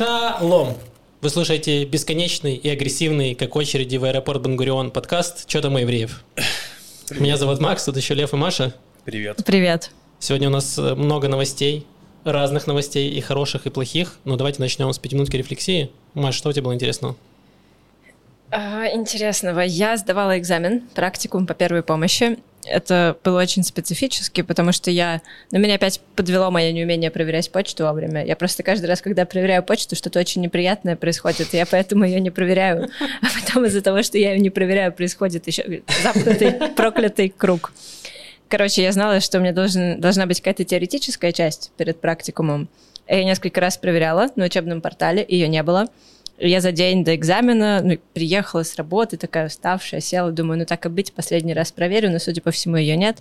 Шалом! Вы слушаете бесконечный и агрессивный, как очереди в аэропорт Бангурион подкаст «Чё там у евреев?». Меня зовут Макс, тут еще Лев и Маша. Привет. Привет. Сегодня у нас э, много новостей, разных новостей, и хороших, и плохих. Но давайте начнем с пятиминутки рефлексии. Маш, что у тебя было интересного? А, интересного. Я сдавала экзамен, практикум по первой помощи. Это было очень специфически, потому что я... На меня опять подвело мое неумение проверять почту вовремя. Я просто каждый раз, когда проверяю почту, что-то очень неприятное происходит, и я поэтому ее не проверяю. А потом из-за того, что я ее не проверяю, происходит еще замкнутый, проклятый круг. Короче, я знала, что у меня должен, должна быть какая-то теоретическая часть перед практикумом. Я несколько раз проверяла на учебном портале, ее не было. Я за день до экзамена ну, приехала с работы, такая уставшая, села, думаю, ну так и быть, последний раз проверю, но, судя по всему, ее нет.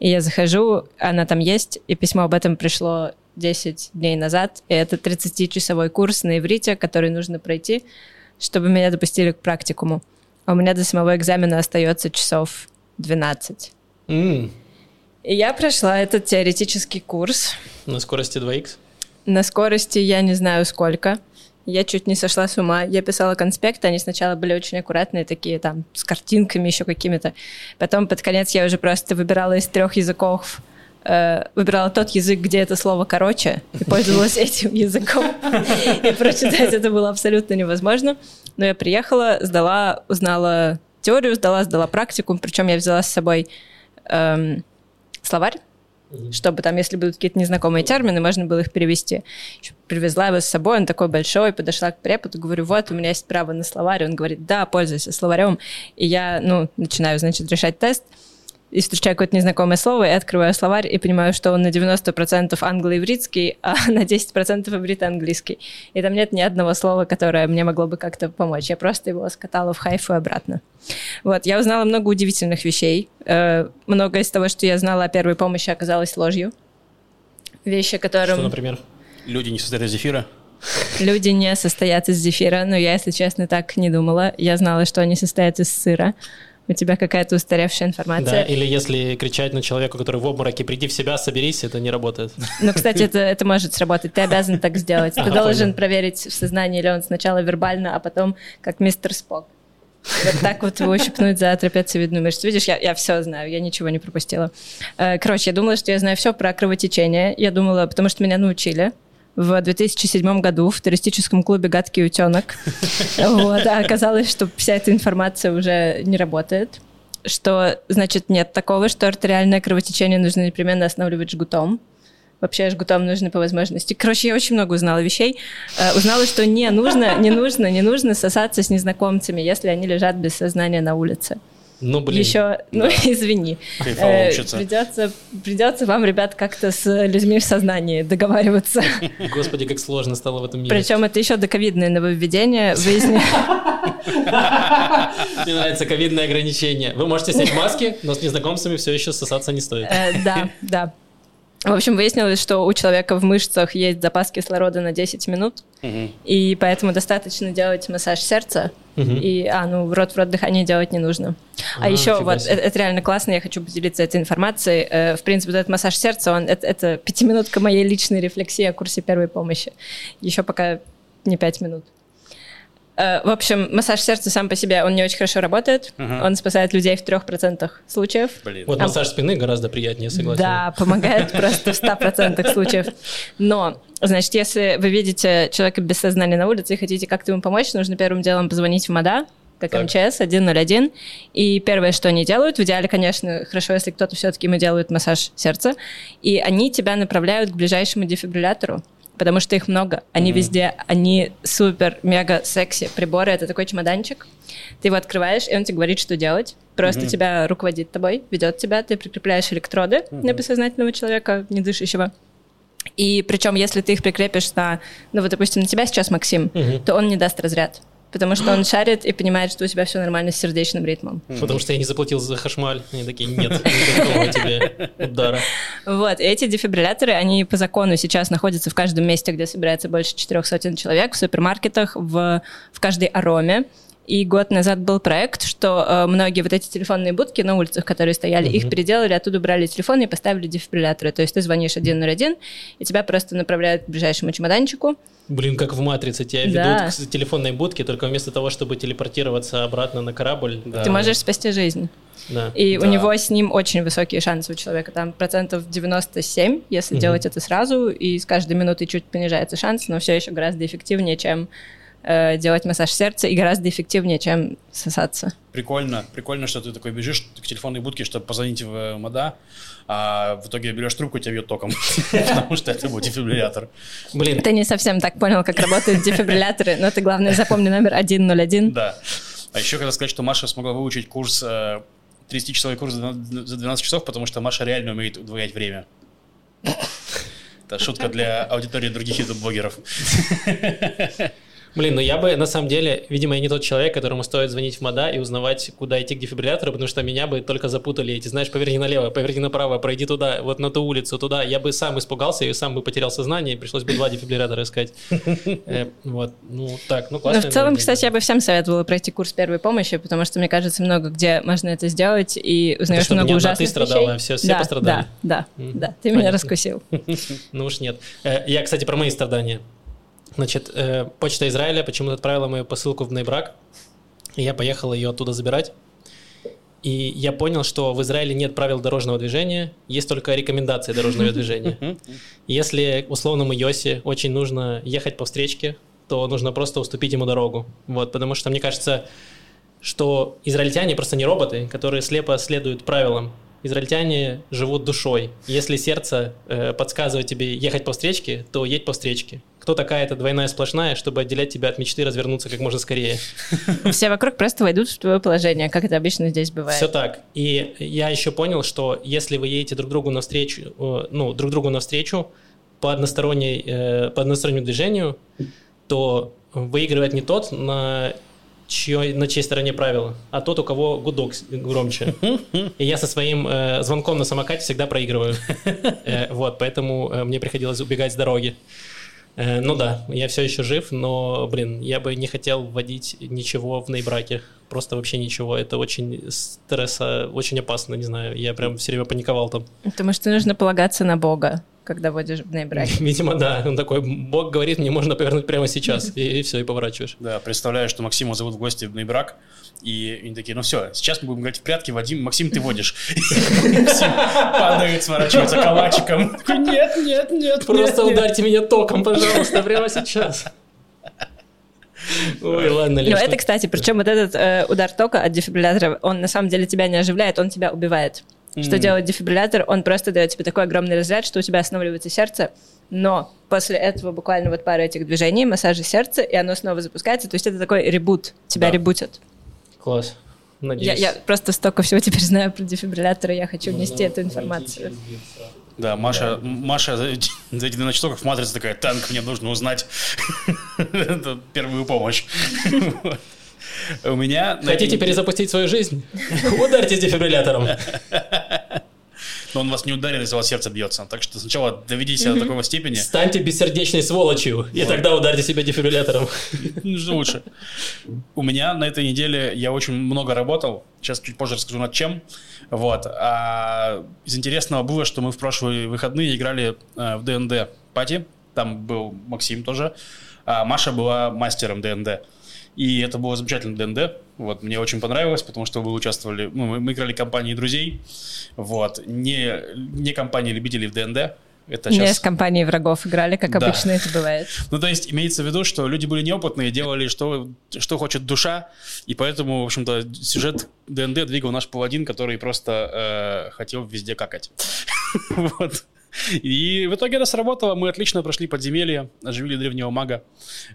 И я захожу, она там есть, и письмо об этом пришло 10 дней назад, и это 30-часовой курс на иврите, который нужно пройти, чтобы меня допустили к практикуму. А у меня до самого экзамена остается часов 12. Mm. И я прошла этот теоретический курс. На скорости 2х? На скорости я не знаю сколько. Я чуть не сошла с ума. Я писала конспекты, они сначала были очень аккуратные, такие там, с картинками еще какими-то. Потом под конец я уже просто выбирала из трех языков э, выбирала тот язык, где это слово короче, и пользовалась этим языком. И прочитать это было абсолютно невозможно. Но я приехала, сдала, узнала теорию, сдала, сдала практику, причем я взяла с собой эм, словарь чтобы там, если будут какие-то незнакомые термины, можно было их перевести. Еще привезла его с собой, он такой большой, подошла к преподу, говорю, вот, у меня есть право на словарь. Он говорит, да, пользуйся словарем. И я, ну, начинаю, значит, решать тест и встречаю какое-то незнакомое слово, и открываю словарь, и понимаю, что он на 90% англо-ивритский, а на 10% иврит-английский. И там нет ни одного слова, которое мне могло бы как-то помочь. Я просто его скатала в хайфу и обратно. Вот, я узнала много удивительных вещей. Э, много из того, что я знала о первой помощи, оказалось ложью. Вещи, которым... Что, например? Люди не состоят из зефира? Люди не состоят из зефира, но я, если честно, так не думала. Я знала, что они состоят из сыра у тебя какая-то устаревшая информация. Да, или если кричать на человека, который в обмороке, приди в себя, соберись, это не работает. Ну, кстати, это, это может сработать. Ты обязан так сделать. Ты должен проверить в сознании, или он сначала вербально, а потом как мистер Спок. Вот так вот его ущипнуть за трапециевидную мышцу. Видишь, я, я все знаю, я ничего не пропустила. Э, короче, я думала, что я знаю все про кровотечение. Я думала, потому что меня научили в 2007 году в туристическом клубе «Гадкий утенок». Вот, а оказалось, что вся эта информация уже не работает что, значит, нет такого, что артериальное кровотечение нужно непременно останавливать жгутом. Вообще жгутом нужно по возможности. Короче, я очень много узнала вещей. Э, узнала, что не нужно, не нужно, не нужно сосаться с незнакомцами, если они лежат без сознания на улице. Ну, блин. Еще, ну, да. извини. Э, придется, придется вам, ребят, как-то с людьми в сознании договариваться. Господи, как сложно стало в этом мире. Причем это еще доковидное нововведение. Выясни... Мне нравится ковидное ограничение. Вы можете снять маски, но с незнакомцами все еще сосаться не стоит. Э, да, да. В общем, выяснилось, что у человека в мышцах есть запас кислорода на 10 минут, угу. и поэтому достаточно делать массаж сердца, угу. и, а, ну, рот в рот дыхание делать не нужно. А, а еще вот, это, это реально классно, я хочу поделиться этой информацией. Э, в принципе, вот этот массаж сердца, он, это, это пятиминутка моей личной рефлексии о курсе первой помощи. Еще пока не пять минут. Э, в общем, массаж сердца сам по себе, он не очень хорошо работает. Uh-huh. Он спасает людей в трех процентах случаев. Блин. Вот а, массаж спины гораздо приятнее, согласен. Да, помогает просто в ста процентах случаев. Но, значит, если вы видите человека без сознания на улице и хотите как-то ему помочь, нужно первым делом позвонить в МАДА, как так. МЧС 101. И первое, что они делают, в идеале, конечно, хорошо, если кто-то все-таки ему делает массаж сердца, и они тебя направляют к ближайшему дефибриллятору потому что их много. Они mm-hmm. везде, они супер, мега секси приборы. Это такой чемоданчик. Ты его открываешь, и он тебе говорит, что делать. Просто mm-hmm. тебя руководит тобой, ведет тебя. Ты прикрепляешь электроды mm-hmm. на бессознательного человека, не дышащего. И причем, если ты их прикрепишь на, ну вот, допустим, на тебя сейчас, Максим, mm-hmm. то он не даст разряд потому что он шарит и понимает, что у тебя все нормально с сердечным ритмом. Потому что я не заплатил за хашмаль. Они такие, нет, никакого тебе удара. Вот, эти дефибрилляторы, они по закону сейчас находятся в каждом месте, где собирается больше четырех сотен человек, в супермаркетах, в, в каждой ароме. И год назад был проект, что э, многие вот эти телефонные будки на улицах, которые стояли, mm-hmm. их переделали, оттуда брали телефоны и поставили дефибрилляторы. То есть ты звонишь 101, и тебя просто направляют к ближайшему чемоданчику. Блин, как в «Матрице», тебя да. ведут к телефонной будке, только вместо того, чтобы телепортироваться обратно на корабль. Да. Ты можешь спасти жизнь. Да. И да. у него с ним очень высокие шансы у человека. Там процентов 97, если угу. делать это сразу, и с каждой минутой чуть понижается шанс, но все еще гораздо эффективнее, чем э, делать массаж сердца, и гораздо эффективнее, чем сосаться. Прикольно, прикольно, что ты такой бежишь к телефонной будке, чтобы позвонить в МОДА, а в итоге берешь трубку, тебя бьет током, потому что это был дефибриллятор. Блин. Ты не совсем так понял, как работают дефибрилляторы, но ты, главное, запомни номер 101. Да. А еще хотел сказать, что Маша смогла выучить курс 30-часовой курс за 12 часов, потому что Маша реально умеет удвоять время. Это шутка для аудитории других ютуб-блогеров. Блин, ну я бы, на самом деле, видимо, я не тот человек, которому стоит звонить в МОДА и узнавать, куда идти к дефибриллятору, потому что меня бы только запутали эти, знаешь, поверни налево, поверни направо, пройди туда, вот на ту улицу, туда. Я бы сам испугался и сам бы потерял сознание, и пришлось бы два дефибриллятора искать. Э, вот, ну так, ну классно. в целом, кстати, я бы всем советовала пройти курс первой помощи, потому что, мне кажется, много где можно это сделать, и узнаешь много ужасных ты страдала, все, все пострадали. Да, да, да, ты меня раскусил. Ну уж нет. Э, я, кстати, про мои страдания. Значит, э, почта Израиля почему-то отправила мою посылку в Нейбрак, и я поехал ее оттуда забирать. И я понял, что в Израиле нет правил дорожного движения, есть только рекомендации дорожного движения. Если условному Йоси очень нужно ехать по встречке, то нужно просто уступить ему дорогу. Вот, потому что мне кажется, что израильтяне просто не роботы, которые слепо следуют правилам. Израильтяне живут душой. Если сердце э, подсказывает тебе ехать по встречке, то едь по встречке кто такая эта двойная сплошная, чтобы отделять тебя от мечты развернуться как можно скорее. Все вокруг просто войдут в твое положение, как это обычно здесь бывает. Все так. И я еще понял, что если вы едете друг другу навстречу, э, ну, друг другу навстречу по, односторонней, э, по одностороннему движению, то выигрывает не тот, на чьей, на чьей стороне правила, а тот, у кого гудок громче. И я со своим э, звонком на самокате всегда проигрываю. Э, вот, поэтому э, мне приходилось убегать с дороги. Э, ну да, я все еще жив, но, блин, я бы не хотел вводить ничего в нейбраке. Просто вообще ничего. Это очень стресса, очень опасно, не знаю. Я прям все время паниковал там. Потому что нужно полагаться на Бога когда водишь в нейбраке. Видимо, да. Он такой, Бог говорит, мне можно повернуть прямо сейчас. И, и все, и поворачиваешь. Да, представляю, что Максима зовут в гости в нейбрак, и они такие, ну все, сейчас мы будем играть в прятки, Вадим, Максим, ты водишь. Максим падает, сворачивается калачиком. Нет, нет, нет. Просто ударьте меня током, пожалуйста, прямо сейчас. Ой, ладно, Ну, это, кстати, причем вот этот э, удар тока от дефибриллятора, он на самом деле тебя не оживляет, он тебя убивает. Что делает дефибриллятор? Он просто дает тебе такой огромный разряд, что у тебя останавливается сердце, но после этого буквально вот пара этих движений, массажа сердца, и оно снова запускается. То есть это такой ребут, тебя да. ребутят. Класс. Надеюсь. Я, я просто столько всего теперь знаю про дефибрилляторы, я хочу Можно нести эту информацию. Да, Маша, да. Маша за, эти на часов матрица такая, танк, мне нужно узнать первую помощь. У меня... Хотите перезапустить свою жизнь? Ударьте дефибриллятором. Но он вас не ударит, если у вас сердце бьется. Так что сначала доведите себя до такой степени. Станьте бессердечной сволочью, и тогда ударьте себя дефибриллятором. Что лучше. У меня на этой неделе я очень много работал. Сейчас чуть позже расскажу над чем. Вот. А из интересного было, что мы в прошлые выходные играли э, в ДНД пати. Там был Максим тоже. А Маша была мастером ДНД. И это было замечательно ДНД. Вот, мне очень понравилось, потому что вы участвовали, ну, мы, мы играли компании друзей, вот, не, не компании любителей в ДНД, это сейчас... Не с компанией врагов играли, как да. обычно это бывает. Ну, то есть, имеется в виду, что люди были неопытные, делали, что, что хочет душа, и поэтому, в общем-то, сюжет ДНД двигал наш паладин, который просто э, хотел везде какать. вот. И в итоге это сработало, мы отлично прошли подземелье, оживили древнего мага,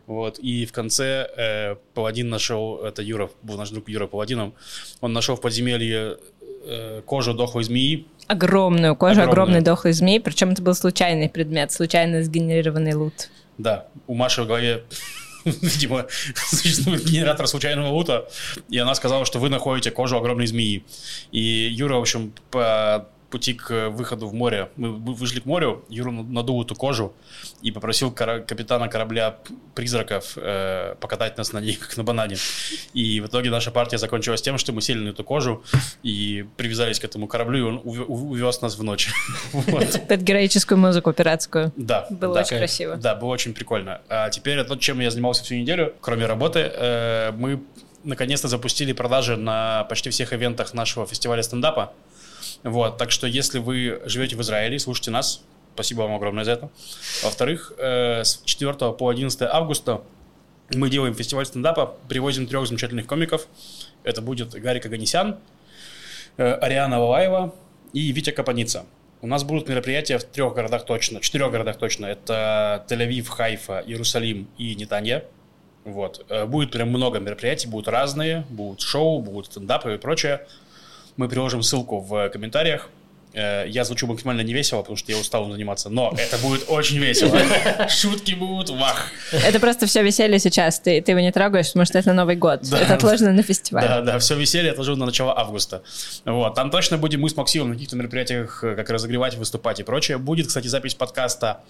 вот, и в конце э, Паладин нашел, это Юра, был наш друг Юра Паладином, он нашел в подземелье э, кожу дохлой змеи. Огромную кожу, огромную. огромной дохлой змеи, причем это был случайный предмет, случайно сгенерированный лут. Да, у Маши в голове видимо, существует генератор случайного лута, и она сказала, что вы находите кожу огромной змеи. И Юра, в общем, по пути к выходу в море, мы вы- вышли к морю, Юра надул эту кожу и попросил кора- капитана корабля призраков э, покатать нас на ней, как на банане. И в итоге наша партия закончилась тем, что мы сели на эту кожу и привязались к этому кораблю, и он уве- у- увез нас в ночь. Под героическую музыку пиратскую. Да. Было очень красиво. Да, было очень прикольно. А теперь то, чем я занимался всю неделю, кроме работы, э, мы наконец-то запустили продажи на почти всех ивентах нашего фестиваля стендапа. Вот, так что если вы живете в Израиле, слушайте нас, спасибо вам огромное за это. Во-вторых, э, с 4 по 11 августа мы делаем фестиваль стендапа, привозим трех замечательных комиков. Это будет Гарик Аганесян, э, Ариана Валаева и Витя Капаница. У нас будут мероприятия в трех городах точно, четырех городах точно. Это Тель-Авив, Хайфа, Иерусалим и Нетанья. Вот. Э, Будет прям много мероприятий, будут разные, будут шоу, будут стендапы и прочее. Мы приложим ссылку в комментариях. Э, Я звучу максимально не весело, потому что я устал им заниматься, но это будет очень весело. Шутки будут, вах. Это просто все веселье сейчас. Ты, ты его не трогаешь, потому что это Новый год. Да. Это отложено на фестиваль. Да, да, все веселье отложил на начало августа. Вот, там точно будем мы с Максимом на каких-то мероприятиях э, как разогревать, выступать и прочее. Будет, кстати, запись подкаста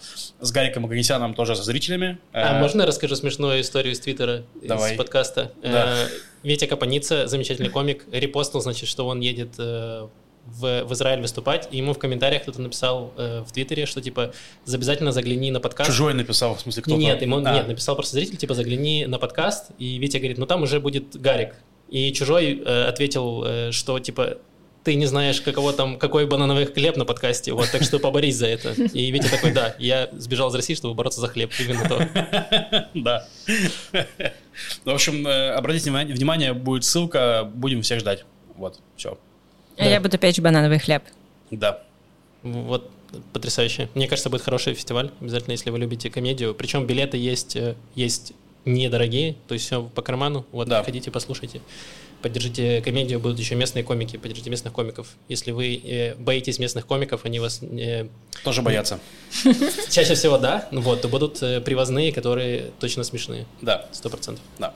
с Гариком Аганесяном тоже со зрителями. А Э, можно я расскажу смешную историю из Твиттера, Давай. из подкаста? Да. Витя Капаница, замечательный комик, репостнул, значит, что он едет э, в, в Израиль выступать, и ему в комментариях кто-то написал э, в Твиттере, что типа обязательно загляни на подкаст. Чужой написал, в смысле, кто-то. Нет, ему, А, нет, написал просто зритель, типа, загляни на подкаст, и Витя говорит, ну там уже будет Гарик. И Чужой э, ответил, э, что, типа, ты не знаешь, каково там, какой банановый хлеб на подкасте, вот, так что поборись за это. И Витя такой, да, я сбежал из России, чтобы бороться за хлеб, именно то. Да. Ну, в общем, э, обратите внимание, внимание, будет ссылка, будем всех ждать. Вот, все. А я буду печь банановый хлеб. Да. Вот, потрясающе. Мне кажется, будет хороший фестиваль, обязательно, если вы любите комедию. Причем билеты есть, э, есть недорогие, то есть все по карману. Вот, Да. ходите, послушайте. Поддержите комедию, будут еще местные комики, поддержите местных комиков. Если вы э, боитесь местных комиков, они вас э, Тоже боятся. чаще всего, да, вот, то будут э, привозные, которые точно смешные, Да, сто процентов. да.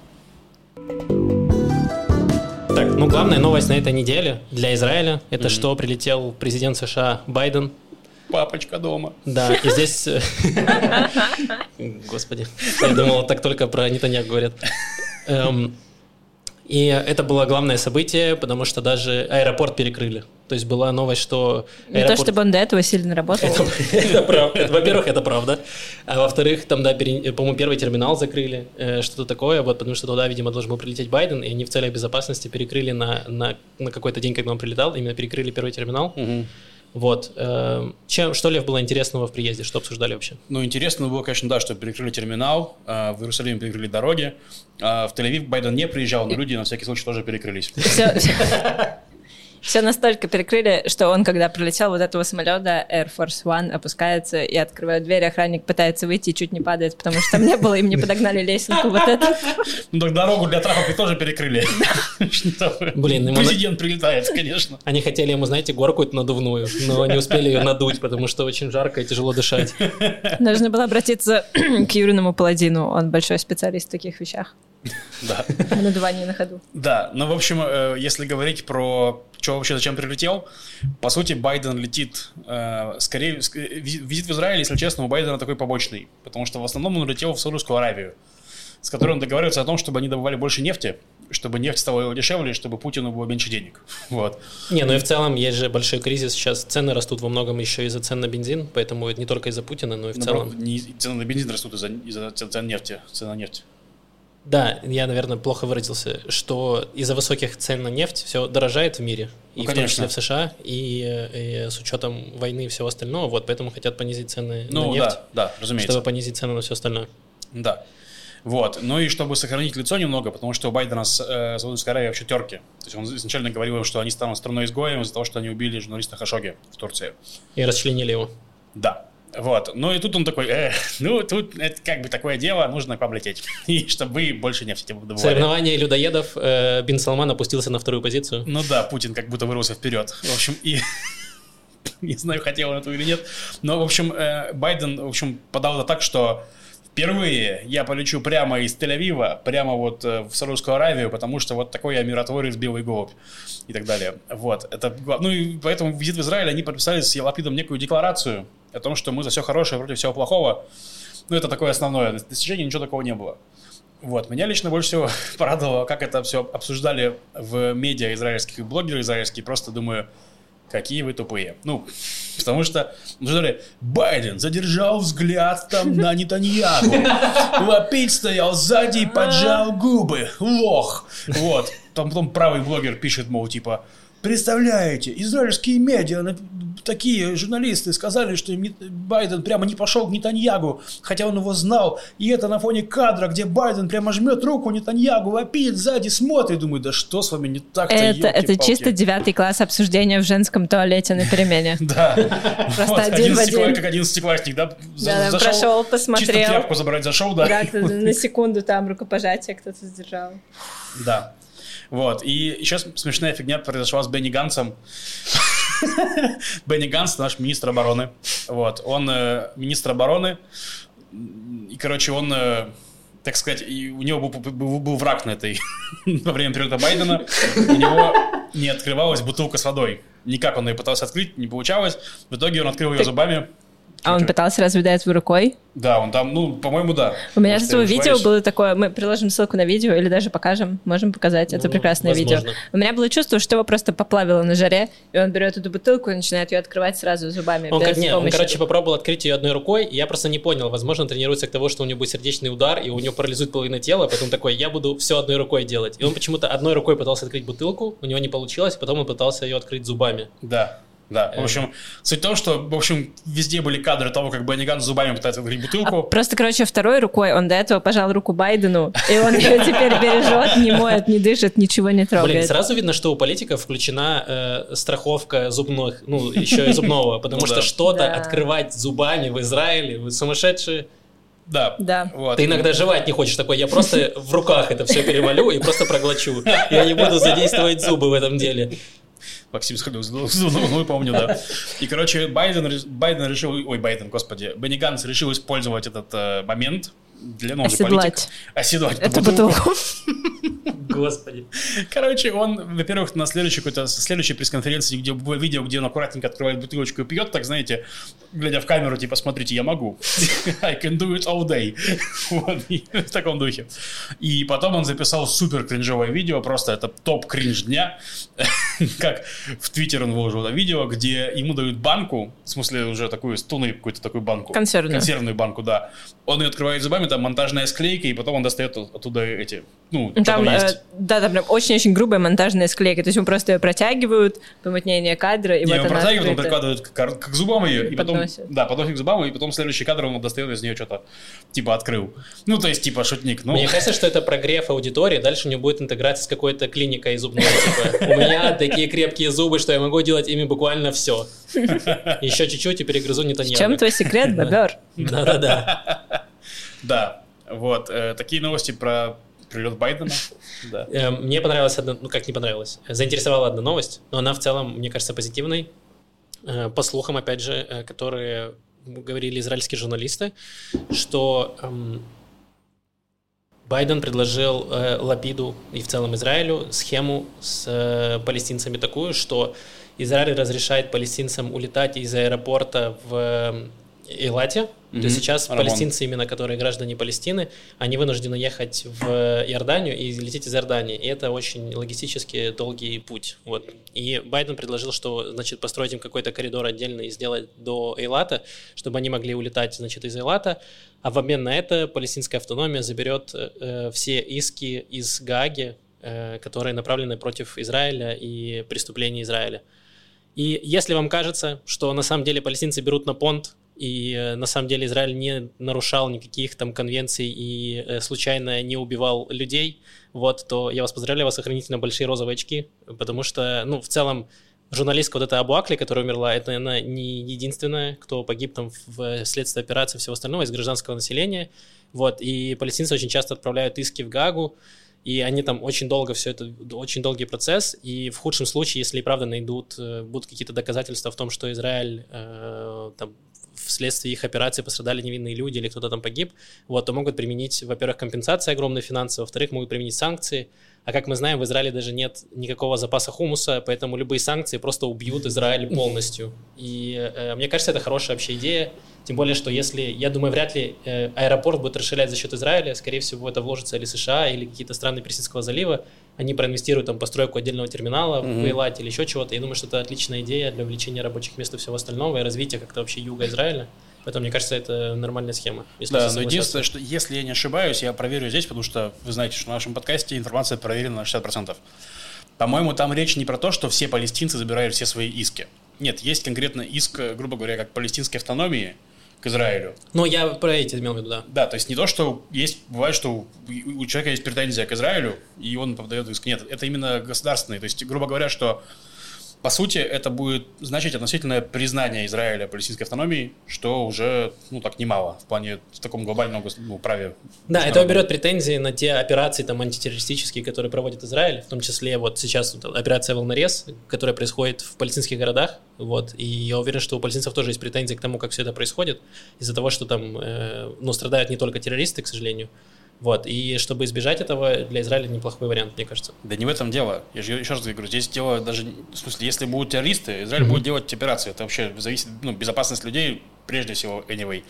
Так, ну главная новость на этой неделе для Израиля это что прилетел президент США Байден Папочка дома. Да, и здесь... Господи, я думал, так только про Нетаньяху говорят. И это было главное событие, потому что даже аэропорт перекрыли. То есть была новость, что Не то, чтобы он до этого сильно работал. это, правда. Во-первых, это правда. А во-вторых, там, да, по-моему, первый терминал закрыли, э, что-то такое, вот, потому что туда, видимо, должен был прилететь Байден, и они в целях безопасности перекрыли на, на, на какой-то день, когда он прилетал, именно перекрыли первый терминал. Вот. эм, Чем, что, Лев, было интересного в приезде? Что обсуждали вообще? Ну, интересно было, конечно, да, что перекрыли терминал, а, в Иерусалиме перекрыли дороги, а в Тель-Авив Байден не приезжал, но люди на всякий случай тоже перекрылись. Все, все настолько перекрыли, что он, когда прилетел вот этого самолета Air Force One, опускается и открывает дверь, охранник пытается выйти и чуть не падает, потому что там не было, им не подогнали лесенку вот эту. Ну, так дорогу для Трампа тоже перекрыли. Блин, ему на- Президент прилетает, конечно. Они хотели ему, знаете, горку эту надувную, но не успели ее надуть, потому что очень жарко и тяжело дышать. Нужно было обратиться к Юриному Паладину, он большой специалист в таких вещах, Да. в надувании на ходу. Да, ну, в общем, э, если говорить про что вообще, зачем прилетел, по сути, Байден летит, э, скорее, ск- э, визит в Израиль, если честно, у Байдена такой побочный, потому что в основном он летел в Саудовскую Аравию, с которой он договаривается о том, чтобы они добывали больше нефти, чтобы нефть стала дешевле, чтобы Путину было меньше денег. Вот. Не, ну и в целом есть же большой кризис сейчас. Цены растут во многом еще из-за цен на бензин, поэтому это не только из-за Путина, но и в Наоборот, целом. не- цены на бензин растут из-за, из-за цен нефти, цена на нефть. Да, я, наверное, плохо выразился, что из-за высоких цен на нефть все дорожает в мире, Ну, и в том числе в США, и, э, с учетом войны и всего остального, вот поэтому хотят понизить цены Ну на нефть, да, да, разумеется. чтобы понизить цены на все остальное. Да. Вот. Ну и чтобы сохранить лицо немного, потому что у Байдена с э, Саудовской Аравией вообще терки. То есть он изначально говорил, что они станут страной изгоем из-за того, что они убили журналиста Хашоги в Турции. И расчленили его. Да. Вот. Ну и тут он такой, э, ну тут это как бы такое дело, нужно к вам лететь. И чтобы вы больше нефти добывали. Соревнование людоедов. э, Бин Салман опустился на вторую позицию. Ну да, Путин как будто вырвался вперед. В общем, и не знаю, хотел он этого или нет. Но, в общем, э, Байден, в общем, подал это так, что впервые я полечу прямо из Тель-Авива, прямо вот э, в Саудовскую Аравию, потому что вот такой я миротворец, белый голубь и так далее. Вот, это, ну и поэтому визит в Израиль, они подписали с Елапидом некую декларацию о том, что мы за все хорошее против всего плохого. Ну, это такое основное достижение, ничего такого не было. Вот, меня лично больше всего порадовало, как это все обсуждали в медиа израильских блогеры израильские. Просто думаю, какие вы тупые. Ну, потому что, сказали, Байден задержал взгляд там на Нетаньяху. Вопить стоял сзади и поджал губы. Лох. Вот. Там потом правый блогер пишет, мол, типа, Представляете, израильские медиа, такие журналисты сказали, что Байден прямо не пошел к Нетаньягу, хотя он его знал. И это на фоне кадра, где Байден прямо жмет руку Нетаньягу, вопит, сзади смотрит. Думаю, да что с вами не так-то, Это, это чисто девятый класс обсуждения в женском туалете на перемене. Да. Просто один в один. Как одиннадцатиклассник, да? Да, прошел, посмотрел. Чисто тряпку забрать зашел, да? Да, на секунду там рукопожатие кто-то сдержал. Да. Вот. И еще смешная фигня произошла с Бенни Гансом. Бенни Ганс, наш министр обороны. Вот. Он э, министр обороны. И, короче, он, э, так сказать, и у него был, был, был враг на этой во время периода Байдена. У него не открывалась бутылка с водой. Никак он ее пытался открыть, не получалось. В итоге он открыл ее зубами. А он пытался разве до этого рукой? Да, он там, ну, по-моему, да. У меня же видео было такое, мы приложим ссылку на видео или даже покажем, можем показать, это ну, прекрасное возможно. видео. У меня было чувство, что его просто поплавило на жаре, и он берет эту бутылку и начинает ее открывать сразу зубами. Он, без нет, он короче, попробовал открыть ее одной рукой, и я просто не понял, возможно, он тренируется к тому, что у него будет сердечный удар, и у него парализует половина тела, потом такой, я буду все одной рукой делать. И он почему-то одной рукой пытался открыть бутылку, у него не получилось, потом он пытался ее открыть зубами. Да. Да, в общем, суть в том, что, в общем, везде были кадры того, как Бенни Ганн зубами пытается открыть бутылку. А просто, короче, второй рукой он до этого пожал руку Байдену, и он ее теперь бережет, не моет, не дышит, ничего не трогает. Блин, сразу видно, что у политиков включена э, страховка зубных, ну, еще и зубного, потому ну что что-то открывать зубами в Израиле, вы сумасшедшие. Да. да. Вот. Ты иногда жевать не хочешь такой, я просто в руках это все перевалю и просто проглочу. Я не буду задействовать зубы в этом деле. Максим сходил с ну, помню, да. И, короче, Байден, Байден решил, ой, Байден, господи, Бенни Ганс решил использовать этот э, момент для, ну, Оседлать. Политик, оседлать эту бутылку. Господи. Короче, он, во-первых, на следующей какой-то следующей пресс-конференции, где видео, где он аккуратненько открывает бутылочку и пьет, так знаете, глядя в камеру, типа, смотрите, я могу. I can do it all day. вот, в таком духе. И потом он записал супер кринжовое видео, просто это топ кринж дня. как в Твиттер он выложил это видео, где ему дают банку, в смысле уже такую, стуны какую-то такую банку. Консервную. Консервную банку, да. Он ее открывает зубами, там монтажная склейка, и потом он достает оттуда эти, ну, там, там есть. Да, там прям очень-очень грубая монтажная склейка, то есть ему просто ее протягивают, помутнение кадра, и Не, вот его протягивают, он прикладывает к, к зубам ее, и потом, да, подносит к зубам, и потом следующий кадр он достает из нее что-то, типа, открыл. Ну, то есть, типа, шутник. Ну. Мне кажется, что это прогрев аудитории, дальше у него будет интеграция с какой-то клиникой зубной, типа, у меня такие крепкие зубы, что я могу делать ими буквально все. Еще чуть-чуть и перегрызу не В чем твой секрет, бобер? Да-да-да. Да, вот, э, такие новости про прилет Байдена. Да. Э, мне понравилась одна, ну как не понравилась, заинтересовала одна новость, но она в целом, мне кажется, позитивной. Э, по слухам, опять же, которые говорили израильские журналисты, что эм, Байден предложил э, Лапиду и в целом Израилю схему с э, палестинцами такую, что Израиль разрешает палестинцам улетать из аэропорта в Эйлате. Mm-hmm. То есть сейчас Рамон. палестинцы, именно которые граждане Палестины, они вынуждены ехать в Иорданию и лететь из Иордании. И это очень логистически долгий путь. Вот. И Байден предложил, что значит, построить им какой-то коридор отдельный и сделать до Эйлата, чтобы они могли улетать значит, из Эйлата. А в обмен на это палестинская автономия заберет э, все иски из Гааги, э, которые направлены против Израиля и преступлений Израиля. И если вам кажется, что на самом деле палестинцы берут на понт и э, на самом деле Израиль не нарушал никаких там конвенций и э, случайно не убивал людей, вот, то я вас поздравляю, вас сохранительно большие розовые очки, потому что, ну, в целом, журналистка вот эта Абуакли, которая умерла, это она не единственная, кто погиб там в следствии операции и всего остального из гражданского населения, вот, и палестинцы очень часто отправляют иски в Гагу, и они там очень долго все это, очень долгий процесс, и в худшем случае, если и правда найдут, э, будут какие-то доказательства в том, что Израиль э, там вследствие их операции пострадали невинные люди или кто-то там погиб, вот, то могут применить, во-первых, компенсации огромные финансовые, во-вторых, могут применить санкции, а как мы знаем, в Израиле даже нет никакого запаса хумуса, поэтому любые санкции просто убьют Израиль полностью. И э, мне кажется, это хорошая вообще идея. Тем более, что если, я думаю, вряд ли э, аэропорт будет расширять за счет Израиля, скорее всего, это вложится или США, или какие-то страны Персидского залива. Они проинвестируют там постройку отдельного терминала mm-hmm. в Эйлате или еще чего-то. Я думаю, что это отличная идея для увеличения рабочих мест и всего остального, и развития как-то вообще юга Израиля. Поэтому, мне кажется, это нормальная схема. да, но единственное, что если я не ошибаюсь, я проверю здесь, потому что вы знаете, что в нашем подкасте информация проверена на 60%. По-моему, там речь не про то, что все палестинцы забирают все свои иски. Нет, есть конкретно иск, грубо говоря, как палестинской автономии к Израилю. Ну, я про эти имел в виду, да. Да, то есть не то, что есть, бывает, что у человека есть претензия к Израилю, и он подает иск. Нет, это именно государственный. То есть, грубо говоря, что по сути, это будет значить относительное признание Израиля палестинской автономии, что уже, ну, так немало в плане в таком глобальном ну, праве. Да, это уберет претензии на те операции там антитеррористические, которые проводит Израиль, в том числе вот сейчас вот, операция «Волнорез», которая происходит в палестинских городах, вот, и я уверен, что у палестинцев тоже есть претензии к тому, как все это происходит, из-за того, что там, э, ну, страдают не только террористы, к сожалению, вот, и чтобы избежать этого, для Израиля неплохой вариант, мне кажется. Да не в этом дело. Я же еще раз говорю, здесь дело даже, в смысле, если будут террористы, Израиль mm-hmm. будет делать операции. Это вообще зависит, ну, безопасность людей прежде всего, anyway.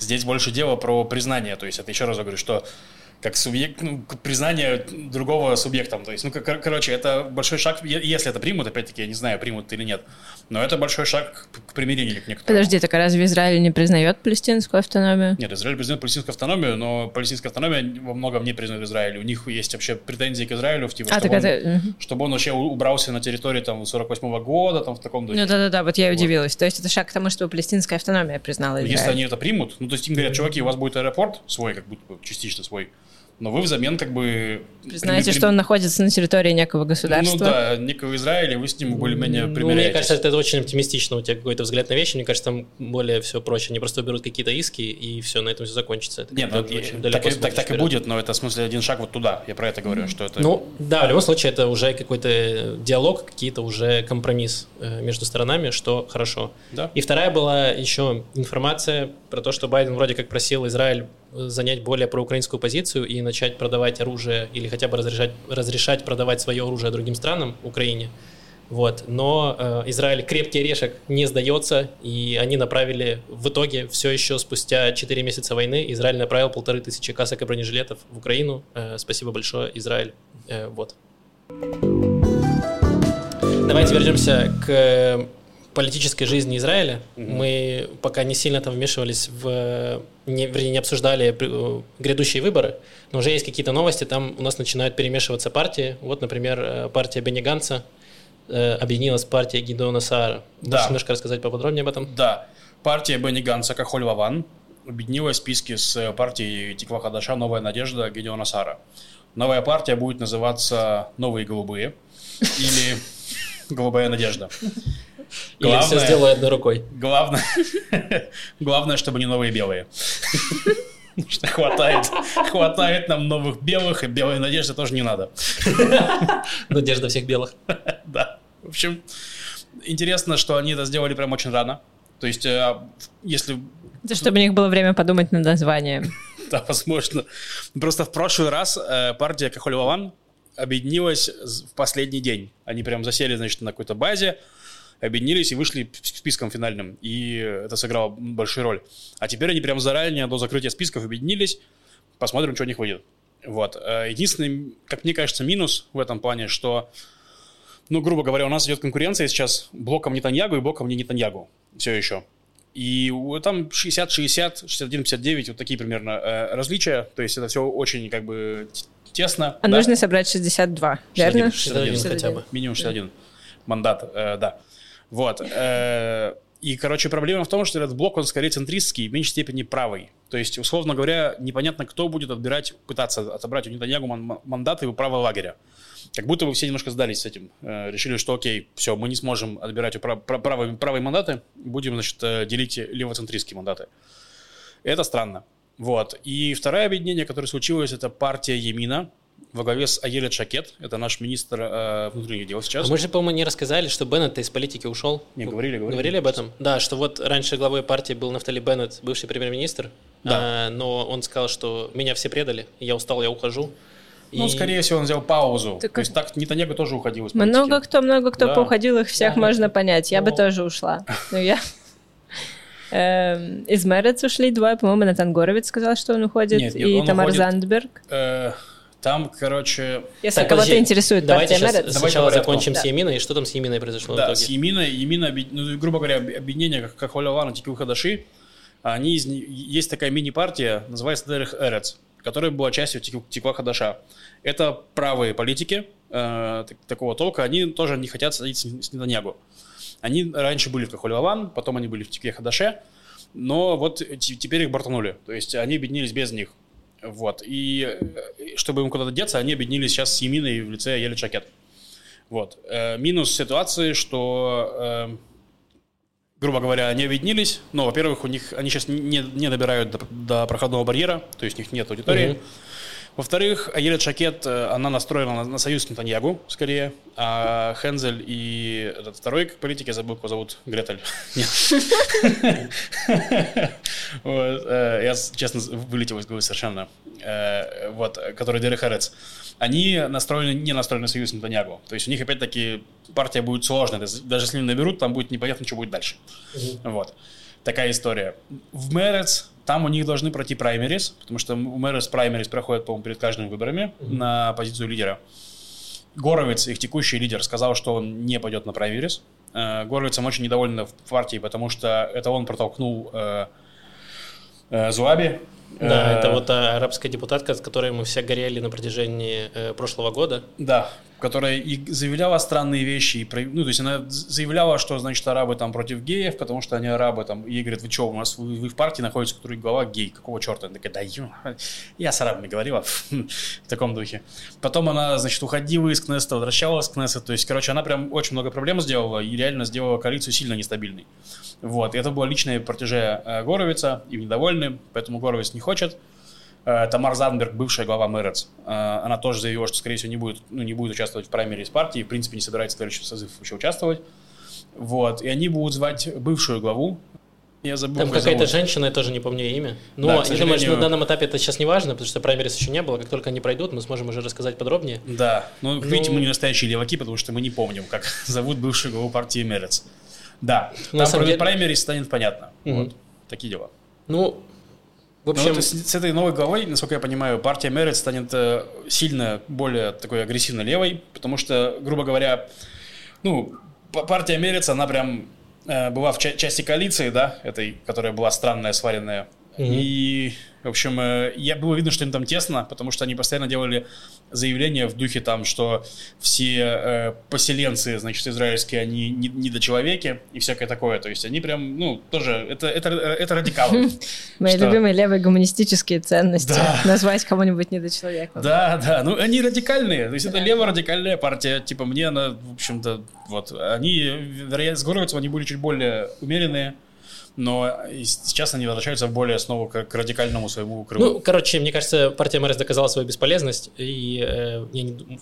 Здесь больше дело про признание, то есть это еще раз говорю, что как субъект, ну, признание другого субъектом. То есть, ну, кор- короче, это большой шаг, если это примут, опять-таки, я не знаю, примут или нет, но это большой шаг к, примирению к некоторым. Подожди, так а разве Израиль не признает палестинскую автономию? Нет, Израиль признает палестинскую автономию, но палестинская автономия во многом не признает Израиль. У них есть вообще претензии к Израилю, в типа, а, чтобы, он, это... чтобы он вообще убрался на территории там 48 -го года, там в таком духе. Ну да-да-да, вот я и удивилась. Вот. То есть это шаг к тому, чтобы палестинская автономия признала Израиль. Если они это примут, ну то есть им говорят, чуваки, у вас будет аэропорт свой, как будто частично свой, но вы взамен как бы... Признаете, при... что он находится на территории некого государства. Ну да, некого Израиля, вы с ним более-менее примиряетесь. Ну, мне кажется, это очень оптимистично, у тебя какой-то взгляд на вещи, мне кажется, там более все проще. Они просто берут какие-то иски, и все, на этом все закончится. Это Нет, ну, так, так, так, так и будет, но это в смысле один шаг вот туда, я про это говорю, что это... Ну, да, в любом случае, это уже какой-то диалог, какие-то уже компромисс э, между сторонами, что хорошо. Да. И вторая была еще информация про то, что Байден вроде как просил Израиль занять более проукраинскую позицию и начать продавать оружие или хотя бы разрешать, разрешать продавать свое оружие другим странам, Украине. Вот. Но э, Израиль крепкий орешек не сдается, и они направили в итоге все еще спустя 4 месяца войны Израиль направил полторы тысячи касок и бронежилетов в Украину. Э, спасибо большое, Израиль. Э, вот. Давайте вернемся к политической жизни Израиля. Mm-hmm. Мы пока не сильно там вмешивались в, не, вернее, не обсуждали э, грядущие выборы, но уже есть какие-то новости, там у нас начинают перемешиваться партии. Вот, например, э, партия Бенни Ганса э, объединилась с партией Гидеона Саара. Да. Можешь немножко рассказать поподробнее об этом? Да. Партия Бенни Ганса Кахоль Ваван объединилась в списке с партией Тиква Хадаша «Новая надежда» Гидеона Сара. Новая партия будет называться «Новые голубые» или «Голубая надежда». Главное, Или все сделаю одной рукой. Главное, главное, чтобы не новые белые. Что хватает, хватает нам новых белых, и белой надежды тоже не надо. Надежда всех белых. Да. В общем, интересно, что они это сделали прям очень рано. То есть, э, если... Это чтобы у них было время подумать над названием. Да, возможно. Просто в прошлый раз э, партия Кахоль Ваван объединилась в последний день. Они прям засели, значит, на какой-то базе, объединились и вышли списком финальным. И это сыграло большую роль. А теперь они прям заранее до закрытия списков объединились. Посмотрим, что у них выйдет. Вот. Э, единственный, как мне кажется, минус в этом плане, что, ну, грубо говоря, у нас идет конкуренция сейчас блоком Нетаньягу и блоком не Нетаньягу. Все еще. И там 60-60, 61-59, вот такие примерно э, различия. То есть это все очень как бы тесно. А да? нужно собрать 62, 61, верно? 61, 61 хотя бы. Минимум 61 да. мандат, э, да. Вот. Э, и, короче, проблема в том, что этот блок, он скорее центристский, в меньшей степени правый. То есть, условно говоря, непонятно, кто будет отбирать, пытаться отобрать у Нетаньягу мандаты у правого лагеря. Как будто бы все немножко сдались с этим. Э, решили, что окей, все, мы не сможем отбирать у прав, правые, правые мандаты, будем, значит, э, делить левоцентристские мандаты. Это странно. Вот. И второе объединение, которое случилось, это партия Емина, во главе с Аелет Шакет, это наш министр э, внутренних дел сейчас. А мы же, по-моему, не рассказали, что Беннет из политики ушел. Не, говорили, говорили. Говорили об этом? Да, что вот раньше главой партии был Нафтали Беннет, бывший премьер-министр, Да. а, но он сказал, что меня все предали, я устал, я ухожу. Ну, И- скорее всего, он взял паузу. Так То есть так Нетаньяго тоже уходил из политики. Много кто, много кто Да. поуходил, их всех Да. можно понять. Я бы Ну. тоже ушла. Но я... Эм, Из Мэрец ушли двое, по-моему, Натан Горовец сказал, что он уходит, Нет, нет, и он Тамар уходит. Зандберг. Э, там, короче, Если Так, кого-то подожди. интересует Давайте партия сейчас. Давай сначала закончим с Да. Еминой. Что там с Еминой произошло в да, итоге? с Емина, Емина, объ- ну, грубо говоря, об- объединение, как, как Холяван и Тикю Хадаши, они из, есть такая мини-партия, называется Дерех Эрец, которая была частью Тиква Хадаша. Это правые политики э, так- такого толка, они тоже не хотят садиться с, с Нетаньягу. Они раньше были в Кахолеван, потом они были в Тикве Хадаше, но вот те- теперь их бортанули, то есть они объединились без них. Вот. И э, чтобы им куда-то деться, они объединились сейчас с Еминой в лице Ели Чакет. Вот. Э, минус ситуации, что, э, грубо говоря, они объединились, но, во-первых, у них они сейчас не, не добирают до, до проходного барьера, то есть у них нет аудитории. Мгм. Во-вторых, Аелет Шакет, э, она настроена на, на союз с Нетаньягу, скорее, а Хензель и этот второй политик, я забыл, его зовут, Гретель. Э, Я, честно, вылетел из головы совершенно. Э, Вот, который Дерек Харец. Они настроены, не настроены на союз Нетаньягу. То есть у них, опять-таки, партия будет сложная. Даже если не наберут, там будет непонятно, что будет дальше. Вот. Такая история. В Мерец там у них должны пройти праймерис, потому что у Мерец праймерис проходят, по-моему, перед каждыми выборами на позицию лидера. Горовец, их текущий лидер, сказал, что он не пойдет на праймерис. Э, Горовицем очень недовольны в партии, потому что это он протолкнул э, э, Зуаби. Да, Э, это вот арабская депутатка, с которой мы все горели на протяжении э, прошлого года. Да, которая и заявляла странные вещи, и, ну, то есть она заявляла, что, значит, арабы там против геев, потому что они арабы, там, и ей говорят, вы что, у нас вы, вы в партии находитесь, который глава гей, какого черта? Она такая, да, ё, я с арабами говорила, в таком духе. Потом она, значит, уходила из Кнессета, возвращалась в Кнессет, то есть, короче, она прям очень много проблем сделала и реально сделала коалицию сильно нестабильной. Вот, и это было личное протеже э, Горовица, им недовольны, поэтому Горовиц не хочет. Э, Тамар Зандберг, бывшая глава Мэрец, э, она тоже заявила, что, скорее всего, не будет, ну, не будет участвовать в праймере из партии, в принципе, не собирается в следующий созыв еще участвовать. Вот, и они будут звать бывшую главу. Я забыл, Там как какая-то женщина, я тоже не помню ее имя. Но Да, к я думаю, что сожалению- на данном этапе это сейчас не важно, потому что праймерис еще не было. Как только они пройдут, мы сможем уже рассказать подробнее. Да, ну, Ну- видите, мы не настоящие леваки, потому что мы не помним, как зовут бывшую главу партии Мерец. Да, На там самом деле- праймере станет понятно. Мгм. Вот, такие дела. Ну, в Ну, общем, то есть с этой новой главой, насколько я понимаю, партия Мерец станет э, сильно более такой агрессивно левой, потому что, грубо говоря, ну, партия Мерец, она прям э, была в ча- части коалиции, да, этой, которая была странная, сваренная. Мгм. И, в общем, э, я было видно, что им там тесно, потому что они постоянно делали заявления в духе там, что все э, поселенцы, значит, израильские, они не- недочеловеки и всякое такое. То есть они прям, ну, тоже, это, это, это радикалы. Мои любимые левые гуманистические ценности. Назвать кого-нибудь недочеловеком. Да, да, ну они радикальные, то есть это леворадикальная партия, типа мне она, в общем-то, вот, они, вероятно, с Горовицем они были чуть более умеренные, но сейчас они возвращаются более снова к, к радикальному своему крылу. ну, короче, мне кажется, партия МРС доказала свою бесполезность, и э, я не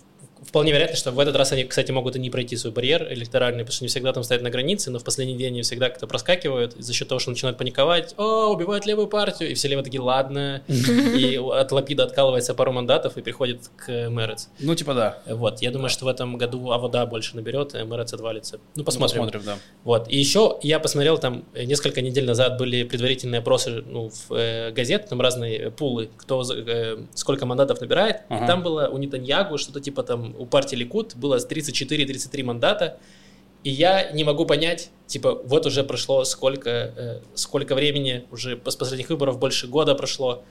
вполне вероятно, что в этот раз они, кстати, могут и не пройти свой барьер электоральный, потому что они всегда там стоят на границе, но в последний день они всегда как-то проскакивают за счет того, что начинают паниковать, о, убивают левую партию, и все левые такие, ладно, и от Лапида откалывается пару мандатов и приходит к МРС. Ну, типа да. Вот, я думаю, что в этом году Авода больше наберет, и МРС отвалится. Ну, Ну, посмотрим. Посмотрим, да. Вот. И еще я посмотрел там э, несколько недель назад были предварительные опросы ну, в э, газет, там разные э, пулы, кто э, сколько мандатов набирает. Ага. И там было у Нетаньягу что-то типа там у партии Ликут было 34-33 мандата. И я не могу понять, типа, вот уже прошло сколько, э, сколько времени, уже с последних выборов больше года прошло,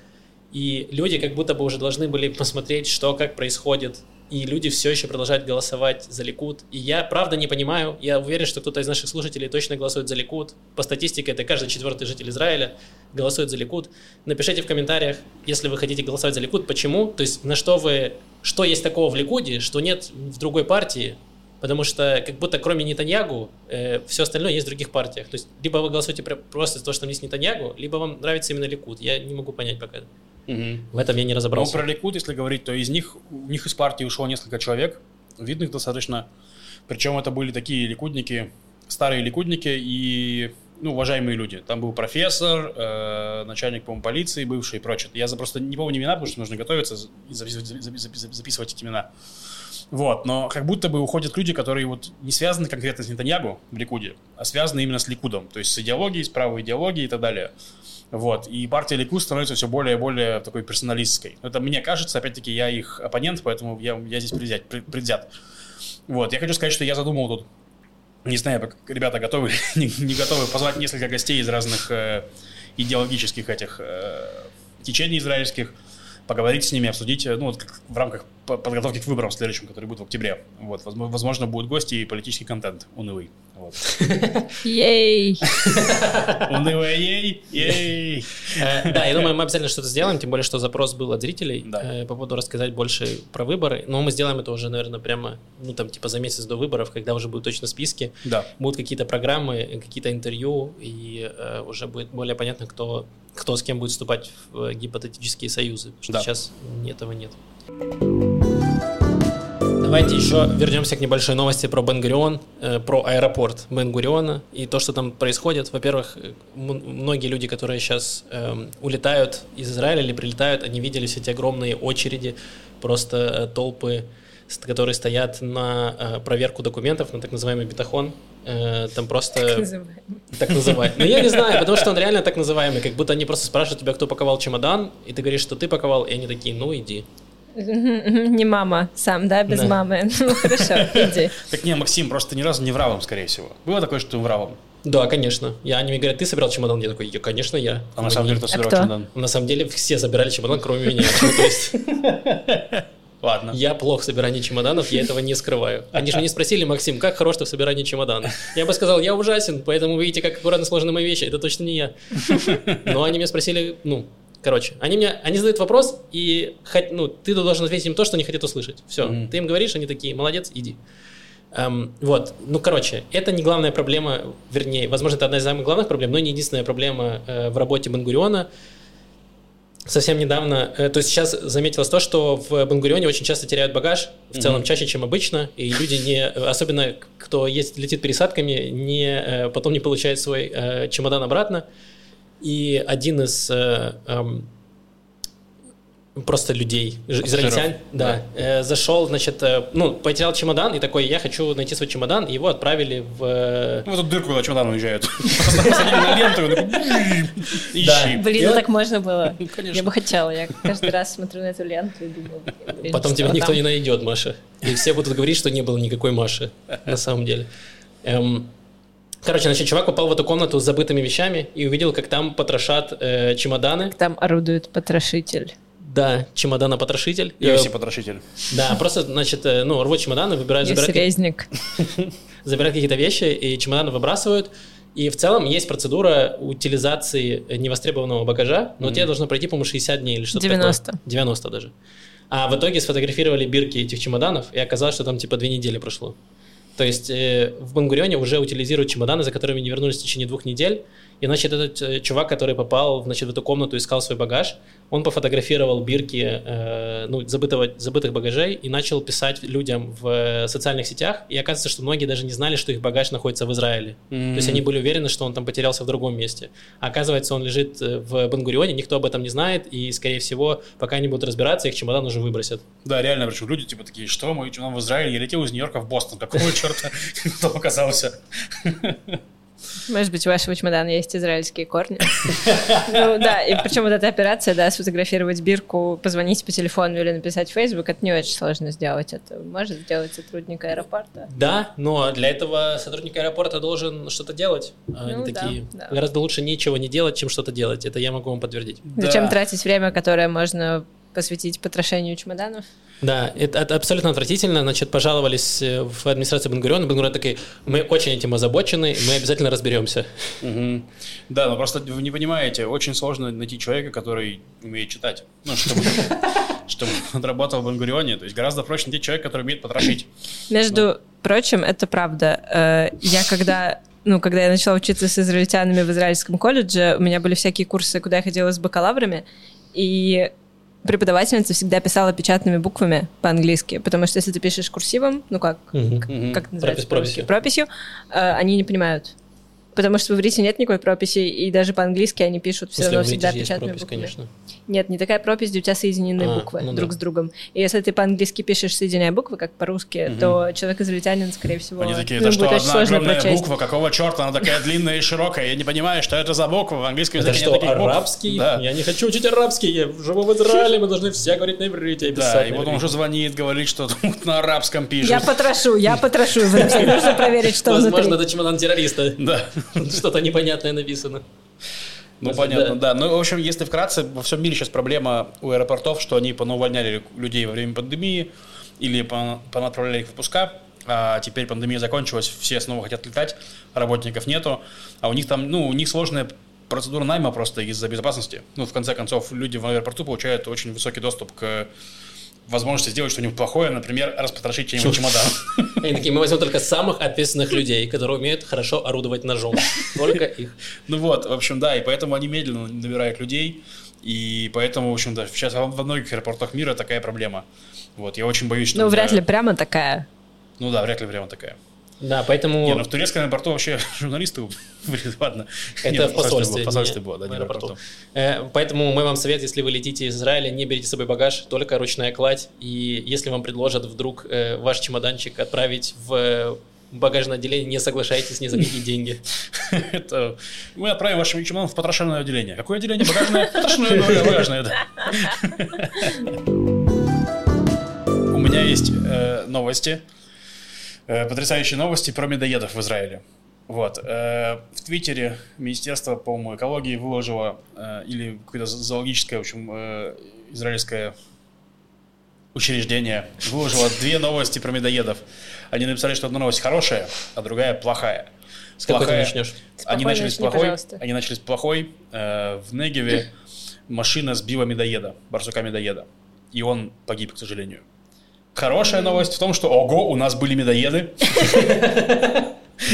и люди как будто бы уже должны были посмотреть, что, как происходит, и люди все еще продолжают голосовать за Ликут. И я правда не понимаю, я уверен, что кто-то из наших слушателей точно голосует за Ликут. По статистике это каждый четвертый житель Израиля голосует за Ликут. Напишите в комментариях, если вы хотите голосовать за Ликут, почему, то есть на что вы, что есть такого в Ликуде, что нет в другой партии, Потому что как будто кроме Нетаньягу э, все остальное есть в других партиях. То есть либо вы голосуете пр- просто за то, что там есть Нетаньягу, либо вам нравится именно Ликуд. Я не могу понять пока. Мгм. В этом я не Ну, разобрался. про Ликуд, если говорить, то из них, у них из партии ушло несколько человек, видных достаточно. Причем это были такие ликудники, старые ликудники и ну, уважаемые люди. Там был профессор, э, начальник, по-моему, полиции бывший и прочее. Я за- просто не помню имена, потому что нужно готовиться и записывать, запи- запи- записывать эти имена. Вот, но как будто бы уходят люди, которые вот не связаны конкретно с Нетаньягу в Ликуде, а связаны именно с Ликудом, то есть с идеологией, с правой идеологией и так далее. Вот, и партия Ликуд становится все более и более такой персоналистской. Это мне кажется, опять-таки, я их оппонент, поэтому я, я здесь предвзят, пред- предвзят. Вот, я хочу сказать, что я задумал тут, не знаю, как ребята готовы, не, не готовы позвать несколько гостей из разных э, идеологических этих э, течений израильских, поговорить с ними, обсудить, э, ну, вот как в рамках по- подготовки к выборам следующим, которые будут в октябре. Вот, возможно, будут гости и политический контент унылый. Вот. Ей! Унылый ей, ей. Э, Да, я думаю, мы обязательно что-то сделаем, тем более, что запрос был от зрителей Да. э, по поводу рассказать больше про выборы. Но мы сделаем это уже, наверное, прямо, ну, там, типа за месяц до выборов, когда уже будут точно списки. Да. Будут какие-то программы, какие-то интервью, и э, уже будет более понятно, кто, кто с кем будет вступать в гипотетические союзы. Потому что Да. сейчас этого нет. Давайте еще вернемся к небольшой новости про Бенгурион, э, про аэропорт Бенгуриона и то, что там происходит. Во-первых, э, многие люди, которые сейчас эм, улетают из Израиля или прилетают, они видели все эти огромные очереди, просто э, толпы, которые стоят на э, проверку документов, на так называемый битахон. Э, там просто... Называем. Так называемый. Ну, я не знаю, потому что он реально так называемый. Как будто они просто спрашивают тебя, кто паковал чемодан, и ты говоришь, что ты паковал, и они такие, ну, иди. Не мама, сам, да, без Да. мамы. Ну, хорошо, иди. Так не, Максим, просто ни разу не врал им, скорее всего. Было такое, что ты врал им? Да, конечно. Я, они мне говорят, ты собирал чемодан? Я такой, я, конечно, я. А на самом деле, кто А собирал чемодан? На самом деле все забирали чемодан, кроме меня. Ну, то есть Ладно. я плох в собирании чемоданов, я этого не скрываю. Они же не спросили, Максим, как хорош ты в собирании чемоданов? Я бы сказал, я ужасен, поэтому видите, как аккуратно сложены мои вещи, это точно не я. Но они меня спросили, ну, короче, они мне, они задают вопрос, и ну, ты должен ответить им то, что они хотят услышать. Все, Мгм. ты им говоришь, они такие, молодец, иди. Эм, вот, ну, короче, это не главная проблема, вернее, возможно, это одна из самых главных проблем, но не единственная проблема э, в работе Бангуриона. Совсем недавно, э, то есть сейчас заметилось то, что в Бангурионе очень часто теряют багаж, в целом Мгм. чаще, чем обычно, и люди не, особенно кто ездит, летит пересадками, не, э, потом не получает свой э, чемодан обратно. И один из э, эм, просто людей, израильтян, да, э, зашел, значит, э, ну, потерял чемодан и такой, я хочу найти свой чемодан, и его отправили в... э, Ну, в эту дырку, куда чемодан уезжают. На ленту, ищи. Блин, ну так можно было. Я бы хотела. Я каждый раз смотрю на эту ленту и думаю... Потом тебя никто не найдет, Маша. И все будут говорить, что не было никакой Маши, на самом деле. Эм, Короче, значит, чувак попал в эту комнату с забытыми вещами и увидел, как там потрошат э, чемоданы. Там орудует потрошитель. Да, чемодана-потрошитель. Э, UFC-потрошитель. Да, просто, значит, э, ну, рвут чемоданы, выбирают, И забирают, какие- срезник. забирают какие-то вещи, и чемоданы выбрасывают. И в целом есть процедура утилизации невостребованного багажа, но тебе должно пройти, по-моему, 60 дней или что-то 90. такое. 90 даже. А в итоге сфотографировали бирки этих чемоданов, и оказалось, что там типа две недели прошло. То есть э, в Бангурионе уже утилизируют чемоданы, за которыми не вернулись в течение двух недель. И, значит, этот э, чувак, который попал значит, в эту комнату, искал свой багаж, он пофотографировал бирки э, ну, забытого, забытых багажей и начал писать людям в э, социальных сетях. И оказывается, что многие даже не знали, что их багаж находится в Израиле. То есть они были уверены, что он там потерялся в другом месте. А оказывается, он лежит э, в Бангурионе, никто об этом не знает, и, скорее всего, пока они будут разбираться, их чемодан уже выбросят. Да, реально, причем люди типа такие, что мой чемодан в Израиле, я летел из Нью-Йорка в Бостон, какого черта кто оказался? Может быть, у вашего чемодана есть израильские корни. Ну да, и причем вот эта операция, да, сфотографировать бирку, позвонить по телефону или написать в Facebook, это не очень сложно сделать. Это может сделать сотрудник аэропорта. Да, но для этого сотрудник аэропорта должен что-то делать. А Ну они да, такие, гораздо лучше ничего не делать, чем что-то делать. Это я могу вам подтвердить. Зачем тратить время, которое можно посвятить потрошению чемоданов? Да, это, это абсолютно отвратительно. Значит, пожаловались э, в администрацию Бенгуриона. Бенгурион такие, мы очень этим озабочены, мы обязательно разберемся. Да, но просто вы не понимаете, очень сложно найти человека, который умеет читать. Ну, чтобы, чтобы он работал в Бангурионе. То есть гораздо проще найти человека, который умеет потрошить. Между прочим, это правда. Э, Я когда ну, когда я начала учиться с израильтянами в израильском колледже, у меня были всякие курсы, куда я ходила с бакалаврами, И преподавательница всегда писала печатными буквами по-английски, потому что если ты пишешь курсивом, ну как, Мгм. как, как это называется? Пропись прописью. Прописью, э, они не понимают. Потому что в иврите нет никакой прописи, и даже по-английски они пишут все равно всегда пропись, буквами. конечно. Нет, не такая пропись, где у тебя соединены А, буквы ну друг да. с другом. И если ты по-английски пишешь, соединяя буквы, как по-русски, Мгм. то человек-израильтянин, скорее всего, Они такие, ну, это что, будет очень одна сложно огромная прочесть. буква, какого черта, она такая длинная и широкая, я не понимаю, что это за буква, в английском Это языке что, нет таких букв. арабский? Да. Я не хочу учить арабский, я живу в Израиле, мы должны все говорить на иврите и писать Да, и вот он уже звонит, говорит, что тут на арабском пишет. Я потрошу, я потрошу. Нужно проверить, что Возможно, внутри. это чемодан террориста. Да. Что-то непонятное написано. Ну, Да. понятно, да. Ну, в общем, если вкратце, во всем мире сейчас проблема у аэропортов, что они понаувольняли людей во время пандемии или пона- понаотправляли их в отпуска, а теперь пандемия закончилась, все снова хотят летать, работников нету, а у них там, ну, у них сложная процедура найма просто из-за безопасности. Ну, в конце концов, люди в аэропорту получают очень высокий доступ к возможности сделать что-нибудь плохое, например, распотрошить чей-нибудь чемодан. Они такие, мы возьмем только самых ответственных людей, которые умеют хорошо орудовать ножом. Только их. Ну вот, в общем, да, и поэтому они медленно набирают людей, и поэтому, в общем, да, сейчас во многих аэропортах мира такая проблема. Вот, я очень боюсь, что... Ну, вряд ли прямо такая. Ну да, вряд ли прямо такая. Да, поэтому Не, ну в турецком аэропорту вообще журналисты... Блин, ладно. это Нет, в посольстве. было, посольстве не было, да, не в аэропорту. Э, Поэтому мой вам совет, если вы летите из Израиля, не берите с собой багаж, только ручная кладь. И если вам предложат вдруг э, ваш чемоданчик отправить в э, багажное отделение, не соглашайтесь ни за какие деньги. Это... Мы отправим ваш чемодан в потрошенное отделение. Какое отделение? Багажное? Потрошенное бага- багажное, да. У меня есть новости, потрясающие новости про медоедов в Израиле. Вот. э, в Твиттере Министерство, по-моему, экологии выложило, э, или какое-то зоологическое, в общем, э, израильское учреждение выложило две новости про медоедов. Они написали, что одна новость хорошая, а другая плохая. С какой ты начнешь? они Спокойно начали с плохой. пожалуйста. Они начали с плохой. Э, в Негеве машина сбила медоеда, барсука медоеда. И он погиб, к сожалению. Хорошая новость в том, что ого, у нас были медоеды.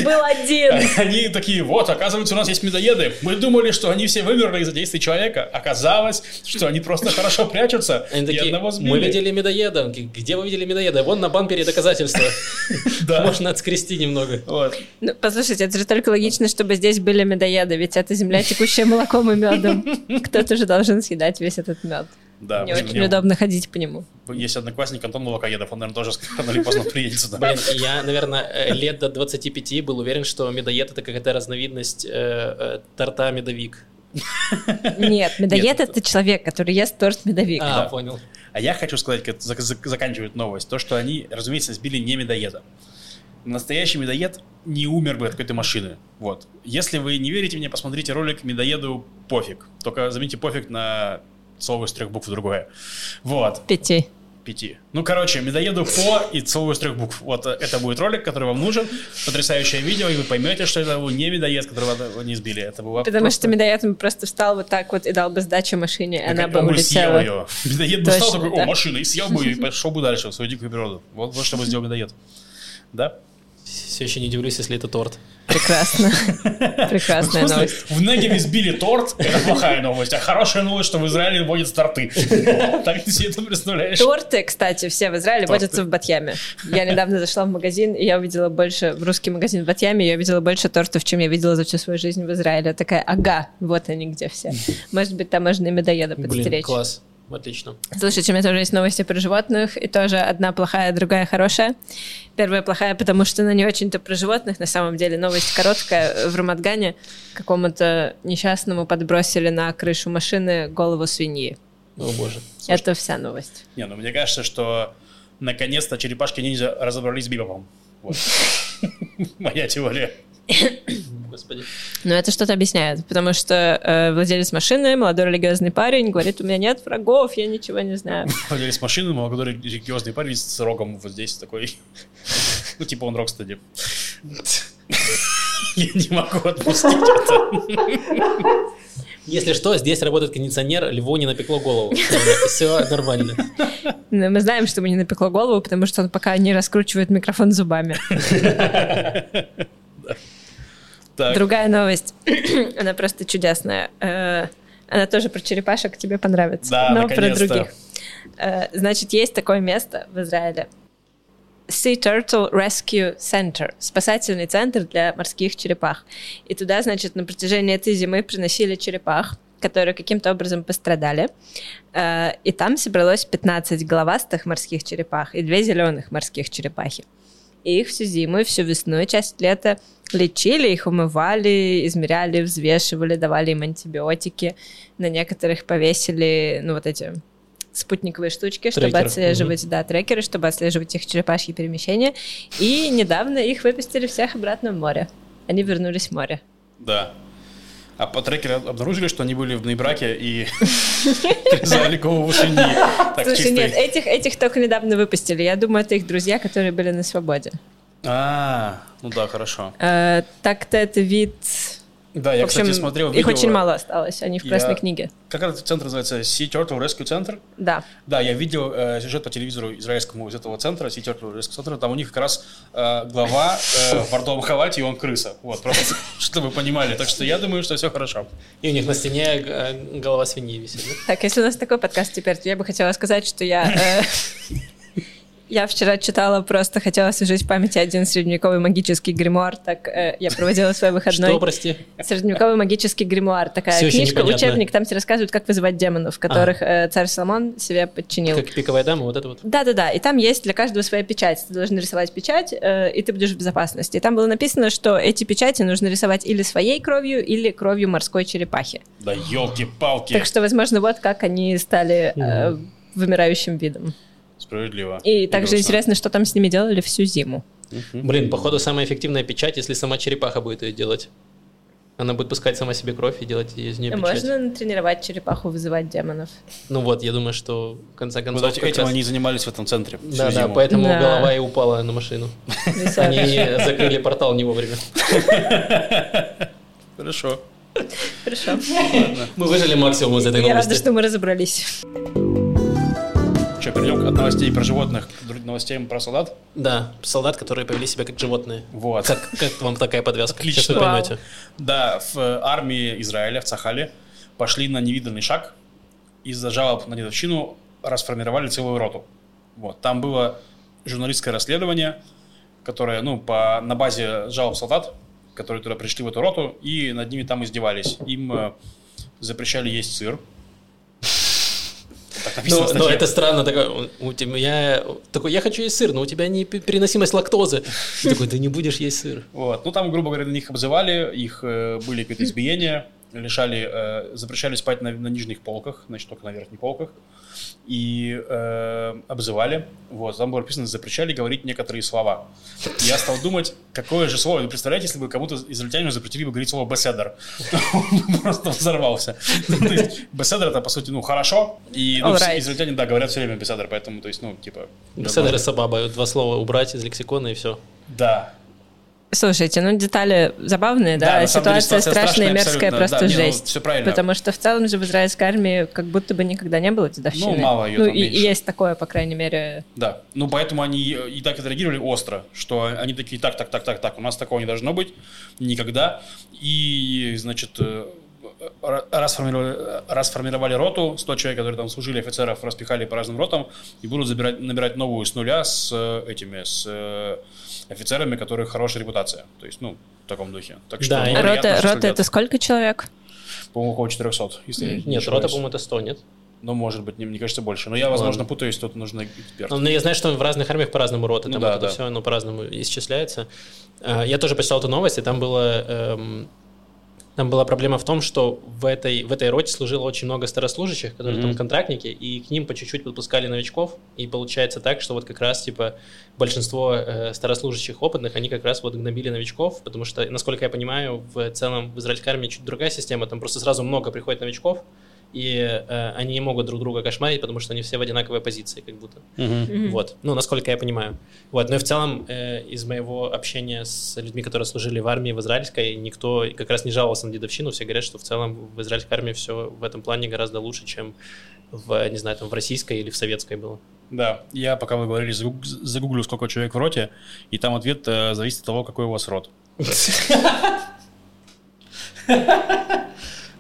Был один. Они такие, вот, оказывается, у нас есть медоеды. Мы думали, что они все вымерли из-за действий человека. Оказалось, что они просто хорошо прячутся. Они такие, одного мы сбили. видели медоеда. Где вы видели медоеда? Вон на бампере доказательства. Да. Можно отскрести немного. Вот. Ну, послушайте, это же только логично, чтобы здесь были медоеды, ведь это земля, текущая молоком и медом. Кто-то же должен съедать весь этот мед. Да, Не блин, очень мне удобно ходить по нему. Есть одноклассник Антон Молокоедов, он, наверное, тоже рано или поздно приедет сюда. Блин, я, наверное, э, лет до 25 был уверен, что медоед это какая-то разновидность э, э, торта медовик. Нет, медоед это человек, который ест торт медовик. А, понял. А я хочу сказать, как зак- зак- заканчивает новость, то, что они, разумеется, сбили не медоеда. Настоящий медоед не умер бы от какой-то машины. Вот. Если вы не верите мне, посмотрите ролик «Медоеду пофиг». Только заметьте пофиг на слово из трех букв другое. Вот. Пяти. Пяти. Ну, короче, медоеду по и слово из трех букв. Вот э, это будет ролик, который вам нужен. Потрясающее видео, и вы поймете, что это был не медоед, которого они сбили. Это было Потому просто- что медоед бы просто встал вот так вот и дал бы сдачу машине, и она бы он бы съел улетела. ее. Медоед бы стал Точно, такой, да. о, машина, и съел бы, и пошел бы дальше в свою дикую природу. Вот, вот что бы сделал медоед. Да? Все еще не удивлюсь, если это торт. Прекрасно. В Прекрасная новость. в Негеве сбили торт, это плохая новость, а хорошая новость, что в Израиле вводят торты. Так ты себе это представляешь? Торты, кстати, все в Израиле водятся в Батьяме. Я недавно зашла в магазин, и я увидела больше, в русский магазин в Батьяме, я увидела больше тортов, чем я видела за всю свою жизнь в Израиле. Такая, ага, вот они где все. Может быть, там можно и медоеда Блин, подстеречь. класс. Отлично. Слушайте, у меня тоже есть новости про животных, и тоже одна плохая, другая хорошая. Первая плохая, потому что она не очень-то про животных. На самом деле новость короткая. В Рамадгане какому-то несчастному подбросили на крышу машины голову свиньи. О боже. Это вся новость. Не, ну мне кажется, что наконец-то черепашки-ниндзя разобрались с Бибопом. Вот. Моя теория. Господи. Но это что-то объясняет, потому что э, владелец машины, молодой религиозный парень, говорит, у меня нет врагов, я ничего не знаю. Владелец машины, молодой религиозный парень с рогом вот здесь такой. Ну, типа он Рокстеди. Я не могу отпустить это. Если что, здесь работает кондиционер, льву не напекло голову. Все нормально. Но мы знаем, что ему не напекло голову, потому что он пока не раскручивает микрофон зубами. Так, Другая новость, она просто чудесная. Э, Она тоже про черепашек тебе понравится, Да, но про других. Э, Значит, есть такое место в Израиле. Sea Turtle Rescue Center, спасательный центр для морских черепах. И туда, значит, на протяжении этой зимы приносили черепах, которые каким-то образом пострадали. Э, И там собралось 15 головастых морских черепах и две зеленых морских черепахи. И их всю зиму и всю весну и часть лета лечили, их умывали, измеряли, взвешивали, давали им антибиотики. На некоторых повесили, ну, вот эти спутниковые штучки, чтобы Трекер, отслеживать, да, трекеры, чтобы отслеживать их черепашьи перемещения. И недавно их выпустили всех обратно в море. Они вернулись в море. Да. А по трекеру обнаружили, что они были в браке и отрезали голову. Так, Слушай, нет, этих, этих только недавно выпустили. Я думаю, это их друзья, которые были на свободе. А, ну да, хорошо. Э, так-то это вид... Да, я, в общем, кстати, смотрел их видео. очень мало осталось, они в Я- красной книге. Как этот центр называется? Sea Turtle Rescue Center? Да. Да, я видел э, сюжет по телевизору израильскому из этого центра, Sea Turtle Rescue Center. Там у них как раз э, глава э, в бордовом халате, и он крыса. Вот, просто, чтобы вы понимали. Так что я думаю, что все хорошо. И у них на стене э, голова свиньи висит. Так, если у нас такой подкаст теперь, то я бы хотела сказать, что я... э, Я вчера читала, просто хотела освежить в памяти один средневековый магический гримуар, так э, я проводила свой выходной. Что, прости? Средневековый магический гримуар, такая Всё еще книжка, учебник, там тебе рассказывают, как вызывать демонов, которых э, царь Соломон себе подчинил. Как пиковая дама, вот это вот. Да-да-да, и там есть для каждого своя печать. Ты должен рисовать печать, э, и ты будешь в безопасности. И там было написано, что эти печати нужно рисовать или своей кровью, или кровью морской черепахи. Да елки-палки. Так что, возможно, вот как они стали э, вымирающим видом. Справедливо. И также грустно. интересно, что там с ними делали всю зиму. Блин, походу, самая эффективная печать, если сама черепаха будет ее делать. Она будет пускать сама себе кровь и делать из нее печать. Можно натренировать черепаху вызывать демонов. Ну вот, я думаю, что в конце концов... Вот этим раз- они занимались в этом центре. Да, да, зиму. поэтому Да. голова и упала на машину. Они закрыли портал не вовремя. Хорошо. Хорошо. Мы выжили максимум из этой Я рада, новости. что мы разобрались. Что, перейдем от новостей про животных к новостям про солдат? Да, солдат, которые повели себя как животные. Вот. Как, как вам такая подвязка? Отлично. Сейчас вы поймете. Да, в э, армии Израиля, в Цахале, пошли на невиданный шаг. Из-за жалоб на дедовщину расформировали целую роту. Вот. Там было журналистское расследование, которое, ну, по, на базе жалоб солдат, которые туда пришли в эту роту, и над ними там издевались. Им э, запрещали есть сыр. Так написано но статье. это странно, такой, у- тебя, я, такой, я хочу есть сыр, но у тебя не переносимость лактозы. Ты такой, ты не будешь есть сыр. Вот. Ну, там, грубо говоря, на них обзывали, их э, были какие-то избиения, лишали, э, запрещали спать на, на нижних полках, значит, только на верхних полках, и э, обзывали. Вот. Там было написано, запрещали говорить некоторые слова. Я стал думать, какое же слово. Вы представляете, если бы кому-то израильтянину запретили бы говорить слово «беседер»? Он бы просто взорвался. То есть, «Беседер» — это, по сути, ну, хорошо, и ну, израильтяне, да, говорят все время «беседер», поэтому, то есть, ну, типа... Беседер и собаба, два слова убрать из лексикона и все. Да, Слушайте, ну детали забавные, да, самом деле ситуация, страшная и мерзкая, просто Да, не, ну, жесть. всё правильно. Потому что в целом же в израильской армии как будто бы никогда не было дедовщины. Ну, мало её Ну, там и, меньше. есть такое, по крайней мере. Да, ну поэтому они и так отреагировали остро, что они такие, так, так, так, так, так, у нас такого не должно быть никогда. И, значит, э, ра- расформировали, расформировали роту, 100 человек, которые там служили, офицеров, распихали по разным ротам и будут забирать, набирать новую с нуля с э, этими, с э, офицерами, у которых хорошая репутация. То есть, ну, в таком духе. Так что, Да, ну, Рота, что рота это сколько человек? По-моему, около 400, если не Нет, рота, по-моему, это 100, нет? Ну, может быть, не- мне кажется, больше. Но я, возможно, Ладно. путаюсь, тут нужно эксперт. Ну, я знаю, что в разных армиях по-разному роты, Ну там да, это да. все, оно по-разному исчисляется. А, Я тоже почитал эту новость, и там было... эм, Там была проблема в том, что в этой, в этой роте служило очень много старослужащих, которые Мгм. там контрактники, и к ним по чуть-чуть подпускали новичков, и получается так, что вот как раз, типа, большинство э, старослужащих опытных, они как раз вот гнобили новичков, потому что, насколько я понимаю, в целом в израильской армии чуть другая система, там просто сразу много приходит новичков, и э, они не могут друг друга кошмарить, потому что они все в одинаковой позиции, как будто. Мгм. Вот, ну, насколько я понимаю. Вот, но и в целом э, из моего общения с людьми, которые служили в армии в израильской, никто как раз не жаловался на дедовщину. Все говорят, что в целом в израильской армии все в этом плане гораздо лучше, чем в, не знаю, там в российской или в советской было. Да, я, пока вы говорили, загуг- загуглю, сколько человек в роте, и там ответ э, зависит от того, какой у вас рот.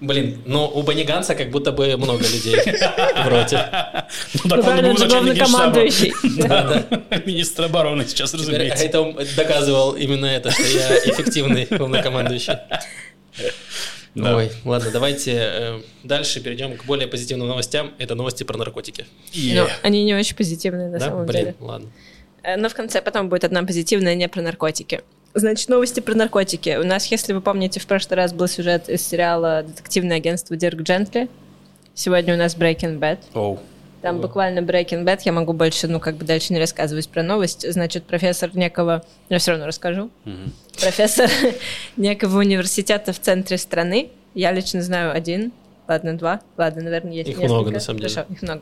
Блин, но у Баниганса как будто бы много людей в роте. Ну, так он был главнокомандующий. Министр обороны сейчас, а разумеется. это доказывал именно это, что я эффективный главнокомандующий. Да. Ой, ладно, давайте э, дальше перейдем к более позитивным новостям. Это новости про наркотики. И- Ну, они не очень позитивные на да? самом Блин, деле. ладно. Э, Но в конце потом будет одна позитивная, не про наркотики. Значит, новости про наркотики. У нас, если вы помните, в прошлый раз был сюжет из сериала «Детективное агентство Дирк Джентли». Сегодня у нас Breaking Bad. Оу. Там буквально Breaking Bad. Я могу больше, ну, как бы дальше не рассказывать про новость. Значит, профессор некого... Я все равно расскажу. Мгм. Профессор некого университета в центре страны. Я лично знаю один. Ладно, два. Ладно, наверное, есть Их несколько. много, на самом деле. Хорошо, их много.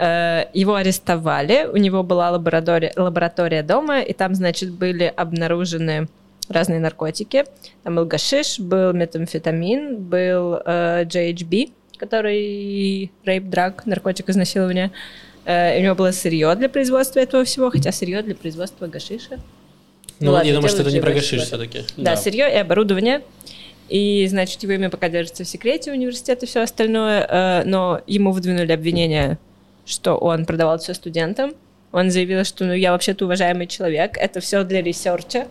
Э, Его арестовали, у него была лаборатория, лаборатория дома, и там, значит, были обнаружены разные наркотики. Там был гашиш, был метамфетамин, был э, GHB, который rape drug, наркотик изнасилования. Э, у него было сырье для производства этого всего, хотя сырье для производства гашиша. Ну, ладно, я думаю, что это не про гашиш все-таки. Да, Да. сырье и оборудование. И, значит, его имя пока держится в секрете университета и все остальное, э, но ему выдвинули обвинение, что он продавал все студентам. Он заявил, что ну, я вообще-то уважаемый человек, это все для research а.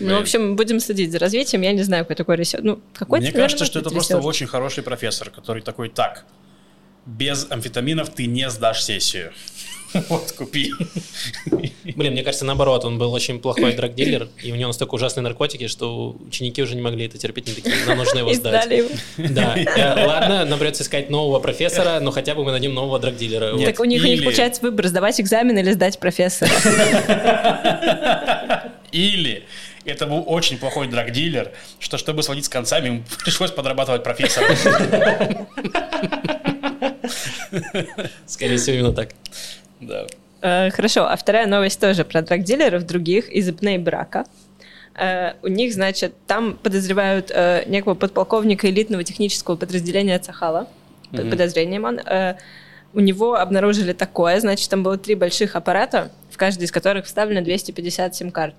Ну, в общем, будем следить за развитием. Я не знаю, какой такой research. Ну, какой Мне кажется, что это просто очень хороший профессор, который такой, так, без амфетаминов ты не сдашь сессию. Вот, купи. Блин, мне кажется, наоборот, он был очень плохой drug dealer, и у него настолько ужасные наркотики, что ученики уже не могли это терпеть, они такие, нам нужно его сдать. его. Да, Э, ладно, нам придется искать нового профессора, но хотя бы мы найдем нового drug dealer а. Нет. Так у них, у них или- получается выбор, сдавать экзамен или сдать профессора. Или это был очень плохой драгдилер, что чтобы сводить с концами, ему пришлось подрабатывать профессором. Скорее всего, именно так. Да. Э, Хорошо, а вторая новость тоже про драгдилеров других из Ипней Брака. Э, У них, значит, там подозревают э, некого подполковника элитного технического подразделения Цахала. Под подозрением он. У него обнаружили такое, значит, там было три больших аппарата, в каждый из которых вставлено 250 сим-карт.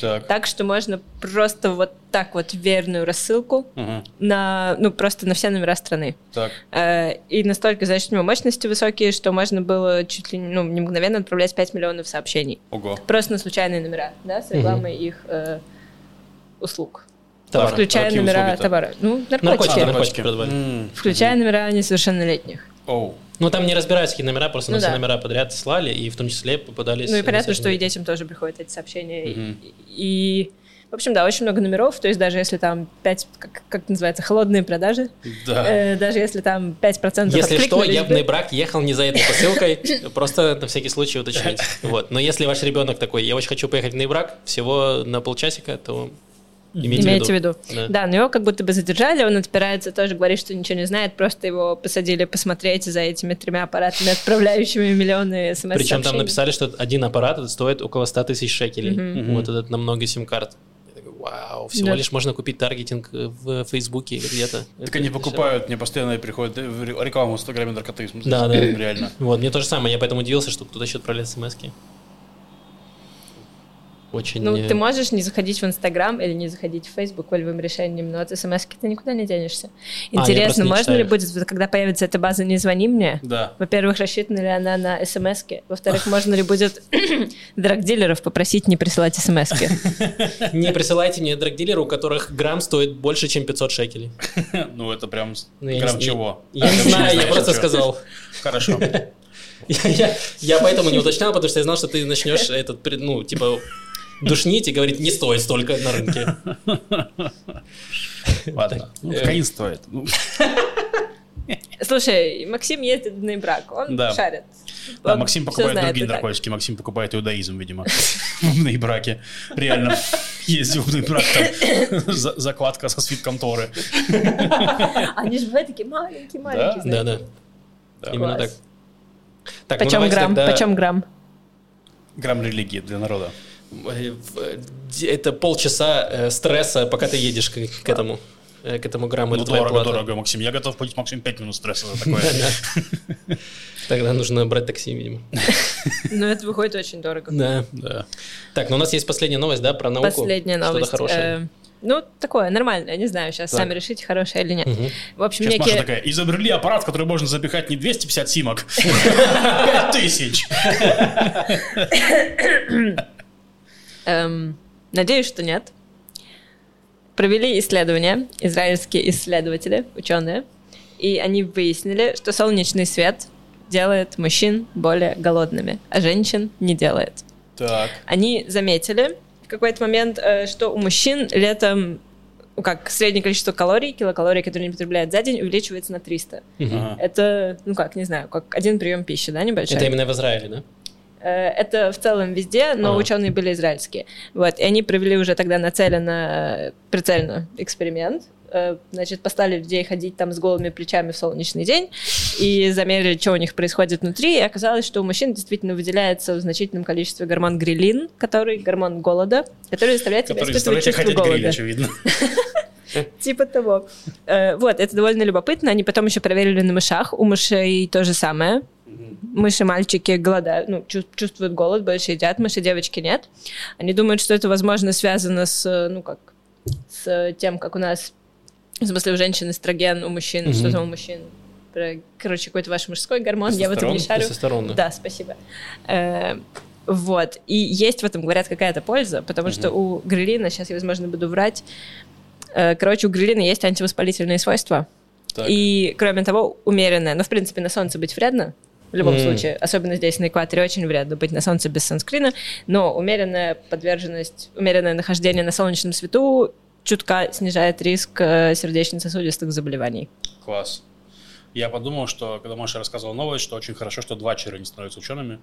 Так. Так что можно просто вот так вот верную рассылку Мгм. на, ну, просто на все номера страны. Так. Э, И настолько, значит, у него мощности высокие, что можно было чуть ли ну, не мгновенно отправлять 5 миллионов сообщений. Ого. Просто на случайные номера, да, с рекламой их э, услуг. Товар. Включая какие номера услуги-то? товара. Ну, наркотики. Наркотики, А, наркотики. Включая номера несовершеннолетних. Оу. Ну, там не разбираются, какие номера, просто Ну на все да. номера подряд слали, и в том числе попадались... Ну и понятно, что и детям тоже приходят эти сообщения. И- Мгм. И, в общем, да, очень много номеров. То есть даже если там 5, как, как называется, холодные продажи, Да. э, даже если там 5% Если что, откликнулись я в бы- Нейбрак ехал не за этой посылкой, просто на всякий случай уточнить. Вот. Но если ваш ребенок такой, я очень хочу поехать в Нейбрак, всего на полчасика, то имейте, Имейте в в виду. виду. Да. Да, но его как будто бы задержали, он отпирается, тоже говорит, что ничего не знает, просто его посадили посмотреть за этими тремя аппаратами, отправляющими миллионы смс Причем там написали, что один аппарат стоит около 100 тысяч шекелей. Мгм. Вот этот на много сим-карт. Я такой, Вау, всего Да. лишь можно купить таргетинг э, в Фейсбуке или где-то. Так Это они покупают, мне постоянно приходит э, рекламу в Инстаграме смысле, Да, да. Реально. Вот, мне то же самое, я поэтому удивился, что кто-то еще отправляет смс -ки. Очень... Ну, э, ты можешь не заходить в Инстаграм или не заходить в Фейсбук волевым решением, но от смс ты никуда не денешься. просто Интересно, не можно ли будет, когда появится эта база «Не звони мне», Да. во-первых, рассчитана ли она на смс? Во-вторых, можно ли будет драгдилеров попросить не присылать смс? Не присылайте мне драгдилеры, у которых грамм стоит больше, чем 500 шекелей. Ну, это прям Ну, я грамм чего? Я не знаю, я просто сказал. Хорошо. Я, я- я поэтому не уточнял, потому что я знал, что ты начнешь этот, ну, типа, душнить и говорить, не стоит столько на рынке. Ладно. Ну, э, кокаин стоит. Ну, Слушай, Максим ездит в Нейбрак, он Да. шарит. Да, Он Максим покупает знает другие так. наркотики. Максим покупает иудаизм, видимо. В Нейбраке. Реально. Ездил в Нейбрак, там за- закладка со свитком Торы. Они же бывают такие маленькие, маленькие. Да, да. Да. Именно так. Ну Почем грамм? Почем грамм? Грамм религии для народа. Э, э, Это полчаса э, стресса, пока ты едешь к, к этому, э, к этому грамму. Ну, это дорого, плата. дорого, Максим. Я готов платить максимум 5 минут стресса за такое. Да. Тогда нужно брать такси, видимо. Ну, это выходит очень дорого. Да. Да. Так, ну у нас есть последняя новость, да, про науку. Последняя новость. Что-то хорошее. Э, Ну, такое, нормальное, не знаю, сейчас Так. сами решите, хорошее или нет. В общем, Сейчас Маша некие... такая, изобрели аппарат, в который можно запихать не 250 симок, а 5000. Эм, надеюсь, что нет. Провели исследования, израильские исследователи, ученые, и они выяснили, что солнечный свет делает мужчин более голодными, а женщин не делает. Так. Они заметили в какой-то момент, э, что у мужчин летом ну, как среднее количество калорий, килокалорий, которые они потребляют за день, увеличивается на 300. Ага. Это, ну как, не знаю, как один прием пищи, да, небольшой? Это именно в Израиле, да? Э, Это в целом везде, но Ага. ученые были израильские. Вот, и они провели уже тогда нацеленно, прицельно эксперимент. Э, Значит, поставили людей ходить там с голыми плечами в солнечный день и замерили, что у них происходит внутри. И оказалось, что у мужчин действительно выделяется в значительном количестве гормон грилин, который гормон голода, который заставляет тебя испытывать чувство хотеть гриль, голода. очевидно. Типа того. Э, Вот, это довольно любопытно. Они потом еще проверили на мышах. У мышей то же самое. Мыши-мальчики голодают, ну, чу- чувствуют голод, больше едят, мыши-девочки нет. Они думают, что это, возможно, связано с, ну, как, с тем, как у нас, в смысле, у женщин эстроген, у мужчин, Мгм. что там у мужчин. Про- Короче, какой-то ваш мужской гормон, я в этом не шарю. Да. Спасибо. Э, Вот. И есть в этом, говорят, какая-то польза, потому что у грилина, сейчас я, возможно, буду врать, э, короче, у грилина есть антивоспалительные свойства. Так. И, кроме того, умеренная. Ну, в принципе, на солнце быть вредно. В любом М. случае, особенно здесь на экваторе очень вредно быть на солнце без санскрина, но умеренная подверженность, умеренное нахождение на солнечном свету чутка снижает риск э, сердечно-сосудистых заболеваний. Класс. Я подумал, что когда Маша рассказывала новость, что очень хорошо, что два чера не становятся учеными.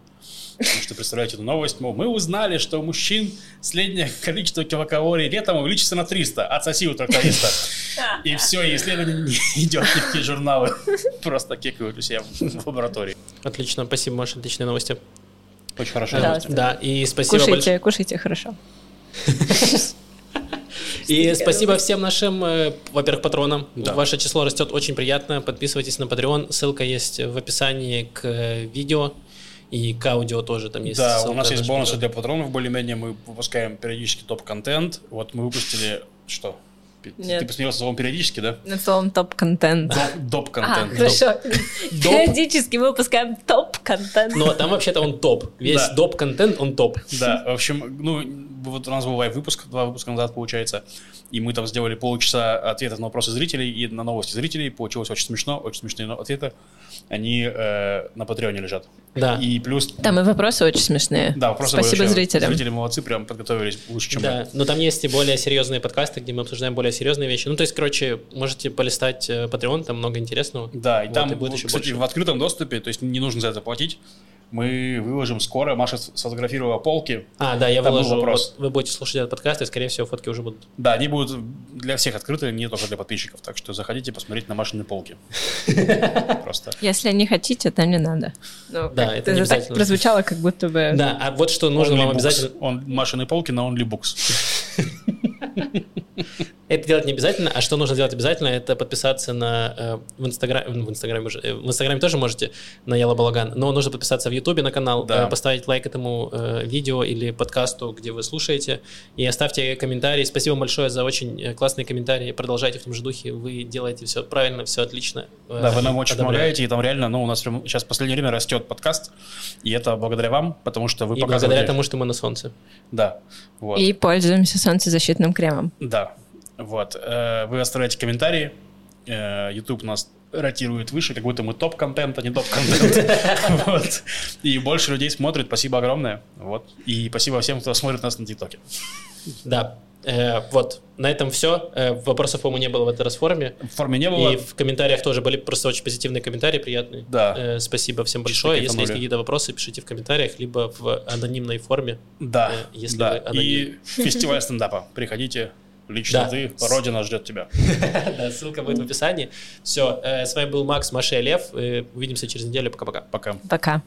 Потому что, представляете, эту новость, мол, мы узнали, что у мужчин среднее количество килокалорий летом увеличится на 300. Отсоси у тракториста. И все, и исследование не идет ни в какие журналы. Просто кекают у себя в лаборатории. Отлично, спасибо, Маша, отличные новости. Очень хорошо. Пожалуйста. Да, и спасибо большое. Кушайте, кушайте хорошо. И спасибо всем нашим, э, во-первых, патронам. Да. Ваше число растет очень приятно. Подписывайтесь на Patreon. Ссылка есть в описании к э, видео и к аудио тоже там есть. Да, у нас на есть бонусы для патронов более-менее. Мы выпускаем периодически топ-контент. Вот мы выпустили... Что? Ты Нет. посмеялся словом периодически, да? На словом топ-контент. Доп- А, Доп-контент. хорошо. Периодически мы выпускаем топ-контент. Но там вообще-то он топ. Весь Да. доп-контент, он топ. Да, в общем, ну, вот у нас был лайв-выпуск, два выпуска назад, получается, и мы там сделали полчаса ответов на вопросы зрителей и на новости зрителей. Получилось очень смешно, очень смешные ответы. Они э, на Патреоне лежат. Да. И плюс... Там и вопросы очень смешные. Да, вопросы Спасибо зрителям. Зрители молодцы, прям подготовились лучше, чем Да, но там есть и более серьезные подкасты, где мы обсуждаем более серьезные вещи. Ну, то есть, короче, можете полистать э, Patreon, там много интересного. Да, и Вот, там, и будет еще кстати, больше. в открытом доступе, то есть не нужно за это платить. Мы выложим скоро. Маша сфотографировала полки. А, да, я Там выложу. вопрос. Вот вы будете слушать этот подкаст, и, скорее всего, фотки уже будут. Да, они будут для всех открыты, не только для подписчиков. Так что заходите посмотреть на Машины полки. Просто. Если не хотите, то не надо. Ну, Да, как- это не так обязательно. прозвучало, как будто бы... Да, а вот что нужно вам обязательно... Он Машины полки на OnlyBooks. Это делать не обязательно, а что нужно делать обязательно, это подписаться на э, в Инстаграме, в Инстаграме уже, э, в Инстаграме тоже можете на Яла Балаган, но нужно подписаться в Ютубе на канал, Да. э, поставить лайк этому э, видео или подкасту, где вы слушаете, и оставьте комментарий. Спасибо большое за очень э, классные комментарии. Продолжайте в том же духе, вы делаете все правильно, все отлично. Э, Да, вы нам очень одобряю. помогаете, и там реально, ну, у нас прям сейчас в последнее время растет подкаст, и это благодаря вам, потому что вы И показываете... благодаря тому, что мы на солнце. Да, вот. И пользуемся солнцезащитным кремом. Да, вот. Э, Вы оставляете комментарии, Э, YouTube нас ротирует выше, как будто мы топ-контент, а не топ-контент. Вот. И больше людей смотрит, спасибо огромное. Вот. И спасибо всем, кто смотрит нас на ТикТоке. Да. Э, вот, на этом все. вопросов, по-моему, не было в этой расформе. В форме не было. И в комментариях тоже были просто очень позитивные комментарии, приятные. Да. Спасибо всем большое. Если есть какие-то вопросы, пишите в комментариях, либо в анонимной форме. Да, если да. И фестиваль стендапа. Приходите, лично Да. ты, Родина ждет тебя. Да, ссылка будет в описании. Все, с вами был Макс, Маша и Лев. Э, Увидимся через неделю. Пока-пока. Пока. Пока.